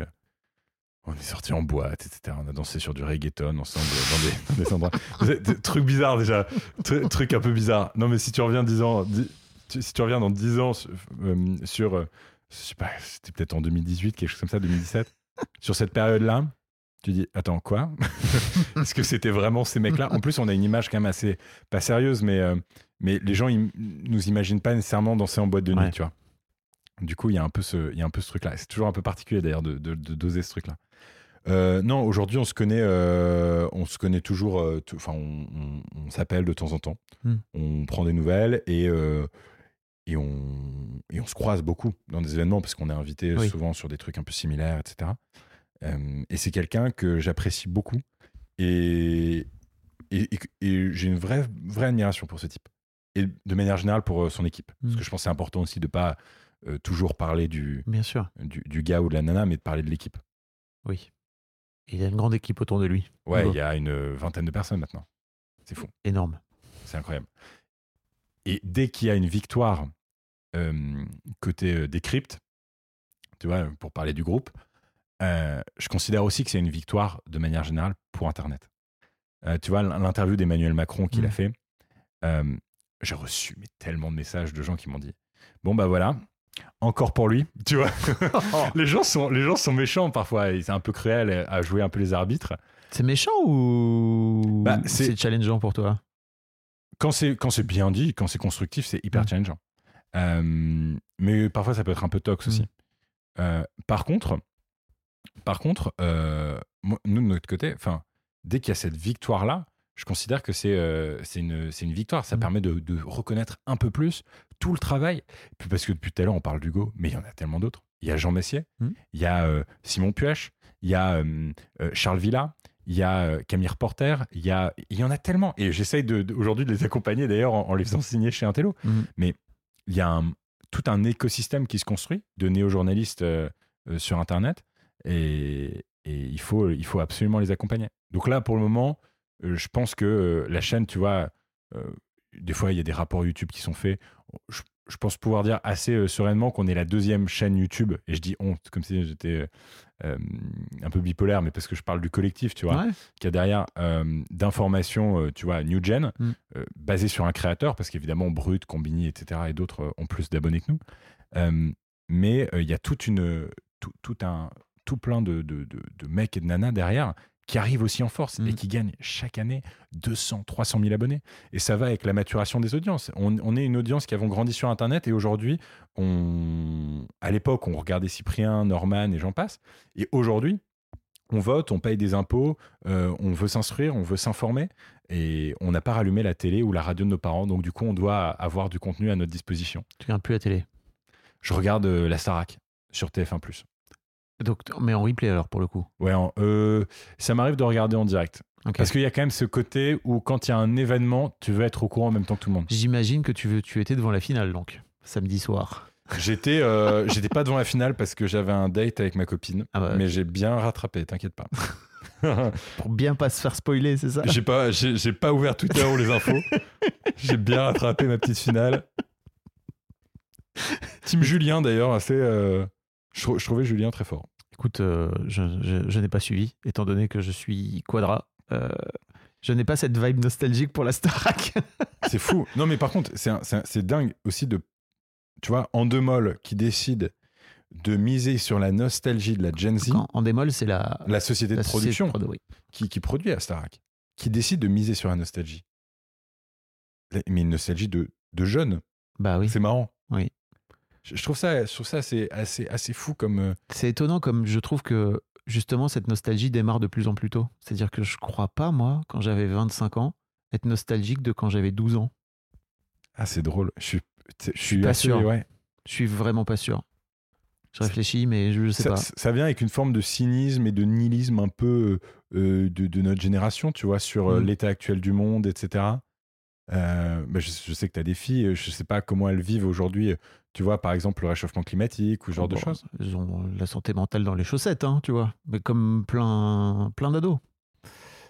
on est sorti en boîte, etc. On a dansé sur du reggaeton ensemble dans des, dans des endroits. Trucs bizarres déjà, Tru- truc un peu bizarre. Non mais si tu reviens 10 ans, si tu reviens dans 10 ans sur, euh, sur, euh, je sais pas, c'était peut-être en 2018, quelque chose comme ça, 2017, sur cette période-là. Tu dis, attends, quoi? Est-ce que c'était vraiment ces mecs-là? En plus, on a une image quand même assez, pas sérieuse, mais, euh, mais les gens ils nous imaginent pas nécessairement danser en boîte de nuit, Ouais. tu vois. Du coup, il y a un peu ce, il y a un peu ce truc-là. C'est toujours un peu particulier d'ailleurs de, de- de doser ce truc-là. Euh, non, aujourd'hui, on se connaît, euh, on se connaît toujours. Enfin, on, on- on s'appelle de temps en temps. Hmm. On prend des nouvelles et et on et on se croise beaucoup dans des événements parce qu'on est invité Oui. souvent sur des trucs un peu similaires, etc. Euh, et c'est quelqu'un que j'apprécie beaucoup et et, j'ai une vraie vraie admiration pour ce type et de manière générale pour euh, son équipe parce Hmm. que je pense que c'est important aussi de pas euh, toujours parler du, Bien sûr. du du gars ou de la nana mais de parler de l'équipe. Oui. Il y a une grande équipe autour de lui. Ouais, Bon. il y a une vingtaine de personnes maintenant. C'est fou, Énorme. c'est incroyable. Et dès qu'il y a une victoire euh, côté euh, Decrypt, tu vois, pour parler du groupe, euh, je considère aussi que c'est une victoire de manière générale pour Internet. Euh, tu vois, l'interview d'Emmanuel Macron qu'il a fait, euh, j'ai reçu mais, tellement de messages de gens qui m'ont dit Bon, bah voilà, encore pour lui, tu vois? les, gens sont, les gens sont méchants parfois, et c'est un peu cruel à jouer un peu les arbitres. C'est méchant ou Bah, c'est- challengeant pour toi? Quand c'est bien dit, quand c'est constructif, c'est hyper Mm. challengeant. Euh, mais parfois, ça peut être un peu tox aussi. Mm. Euh, par contre, par contre, euh, moi, nous de notre côté, enfin, dès qu'il y a cette victoire là, je considère que c'est euh, une victoire. Ça Mm. permet de, de reconnaître un peu plus tout le travail. Puis parce que depuis tout à l'heure, on parle d'Hugo, mais il y en a tellement d'autres. Il y a Jean Messier, Mm. il y a euh, Simon Puech, il y a Charles Villa, il y a Camille Reporter, il y, a, il y en a tellement. Et j'essaye de, de- aujourd'hui de les accompagner d'ailleurs en, en les faisant signer chez Intello. Mhm. Mais il y a un- tout un écosystème qui se construit de néo-journalistes euh, euh, sur Internet et, et il, faut, il faut absolument les accompagner. Donc là, pour le moment, euh, je pense que euh, la chaîne, tu vois, euh, des fois, il y a des rapports YouTube qui sont faits. Je, je pense pouvoir dire assez euh, sereinement qu'on est la deuxième chaîne YouTube. Et je dis honte, comme si j'étais euh, un peu bipolaire, mais parce que je parle du collectif, tu vois Ouais. y a derrière d'informations, tu vois, new gen, Mm. basées sur un créateur, parce qu'évidemment, Brut, Combini, etc., et d'autres ont plus d'abonnés que nous. Mais il y a toute une, tout, tout un, tout plein de, de, de- de mecs et de nanas derrière qui arrivent aussi en force Mm. et qui gagnent chaque année 200, 300 000 abonnés. Et ça va avec la maturation des audiences. On, on est une audience qui avons grandi sur Internet et aujourd'hui, on, à l'époque, on regardait Cyprien, Norman et j'en passe. Et aujourd'hui, on vote, on paye des impôts, euh, on veut s'instruire, on veut s'informer et on n'a pas rallumé la télé ou la radio de nos parents. Donc, du coup, on doit avoir du contenu à notre disposition. Tu regardes plus la télé? Je regarde euh, la Starac sur TF1. Donc, mais en replay alors pour le coup. Ouais, en- euh, ça m'arrive de regarder en direct. Parce qu'il y a quand même ce côté où, quand il y a un événement, tu veux être au courant en même temps que tout le monde. J'imagine que tu, veux, tu étais devant la finale donc, samedi soir. J'étais euh, j'étais pas devant la finale parce que j'avais un date avec ma copine, Ah bah, mais j'ai bien rattrapé, t'inquiète pas. Pour bien pas se faire spoiler, c'est ça? J'ai pas, j'ai, j'ai pas ouvert Twitter ou les infos. J'ai bien rattrapé ma petite finale. Team Julien d'ailleurs, assez. euh, je, trou- je trouvais Julien très fort. Écoute, euh, je, je- je n'ai pas suivi, étant donné que je suis quadra. Euh, je n'ai pas cette vibe nostalgique pour la Starac. C'est fou. Non, mais par contre, c'est, dingue aussi de. Tu vois, en deux molles qui décide de miser sur la nostalgie de la Gen Z, en, en démol, c'est la, la société de société production de prod, oui. qui, qui produit la Starac, qui décide de miser sur la nostalgie. Mais une nostalgie de, de jeunes. Bah oui. C'est marrant. Oui. Je, trouve ça, je trouve ça c'est assez, assez fou comme. euh, C'est étonnant comme je trouve que justement cette nostalgie démarre de plus en plus tôt. C'est-à-dire que je crois pas, moi, quand j'avais 25 ans, être nostalgique de quand j'avais 12 ans. Ah, c'est drôle. Je suis, je suis pas sûr. ouais. Je suis vraiment pas sûr. Je réfléchis, mais je, je sais Ça, pas. ça vient avec une forme de cynisme et de nihilisme un peu euh, de, de notre génération, tu vois, sur euh, Mm. l'état actuel du monde, etc. Euh, bah, je, je sais que tu as des filles, je sais pas comment elles vivent aujourd'hui, tu vois, par exemple, le réchauffement climatique ou ce genre de Bon, choses. Ils ont la santé mentale dans les chaussettes, hein, tu vois. Mais comme plein, plein d'ados.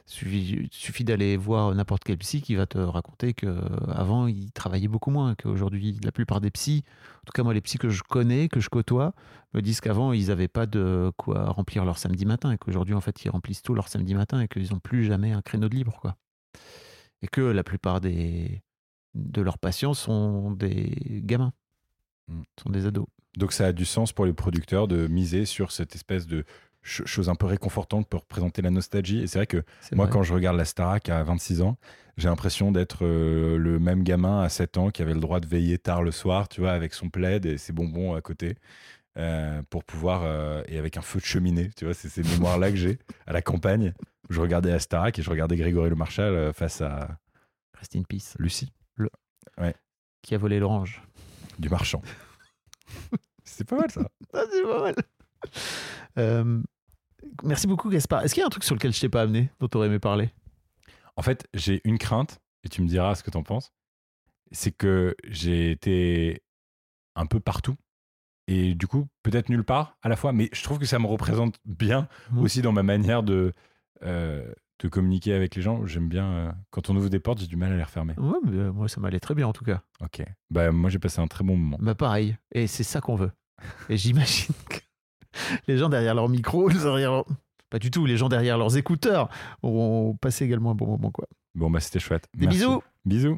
Suffit, suffit d'aller voir n'importe quel psy qui va te raconter que avant il travaillait beaucoup moins, qu'aujourd'hui la plupart des psys, en tout cas moi les psys que je connais, que je côtoie, me disent qu'avant ils n'avaient pas de quoi remplir leur samedi matin et qu'aujourd'hui en fait ils remplissent tout leur samedi matin et qu'ils n'ont plus jamais un créneau de libre quoi. Et que la plupart des de leurs patients sont des gamins, Mm. sont des ados. Donc ça a du sens pour les producteurs de miser sur cette espèce de ch- chose un peu réconfortante pour représenter la nostalgie. Et c'est vrai que moi, vrai. quand je regarde la Starac à 26 ans, j'ai l'impression d'être euh, le même gamin à 7 ans qui avait le droit de veiller tard le soir, tu vois, avec son plaid et ses bonbons à côté, euh, pour pouvoir. euh, et avec un feu de cheminée, tu vois, c'est ces mémoires-là que j'ai à la campagne. où Je regardais la Starac et je regardais Grégory Le Marchal euh, face à Rest in peace. Lucie Qui a volé l'orange. du marchand. c'est pas mal ça. C'est pas mal. Euh, merci beaucoup, Gaspard. Est-ce qu'il y a un truc sur lequel je t'ai pas amené, dont tu aurais aimé parler? En fait, j'ai une crainte, et tu me diras ce que t'en penses. C'est que j'ai été un peu partout. Et du coup, peut-être nulle part à la fois, mais je trouve que ça me représente bien Mhm. aussi dans ma manière de, euh, de communiquer avec les gens. J'aime bien. euh, quand on ouvre des portes, j'ai du mal à les refermer. Ouais, mais, euh, moi, ça m'allait très bien en tout cas. Ok. Bah, moi, j'ai passé un très bon moment. Bah, pareil. Et c'est ça qu'on veut. Et j'imagine que les gens derrière leur micro, derrière leur- pas du tout, les gens derrière leurs écouteurs ont passé également un bon moment. quoi. Bon, bah, c'était chouette. Des Merci. bisous Bisous.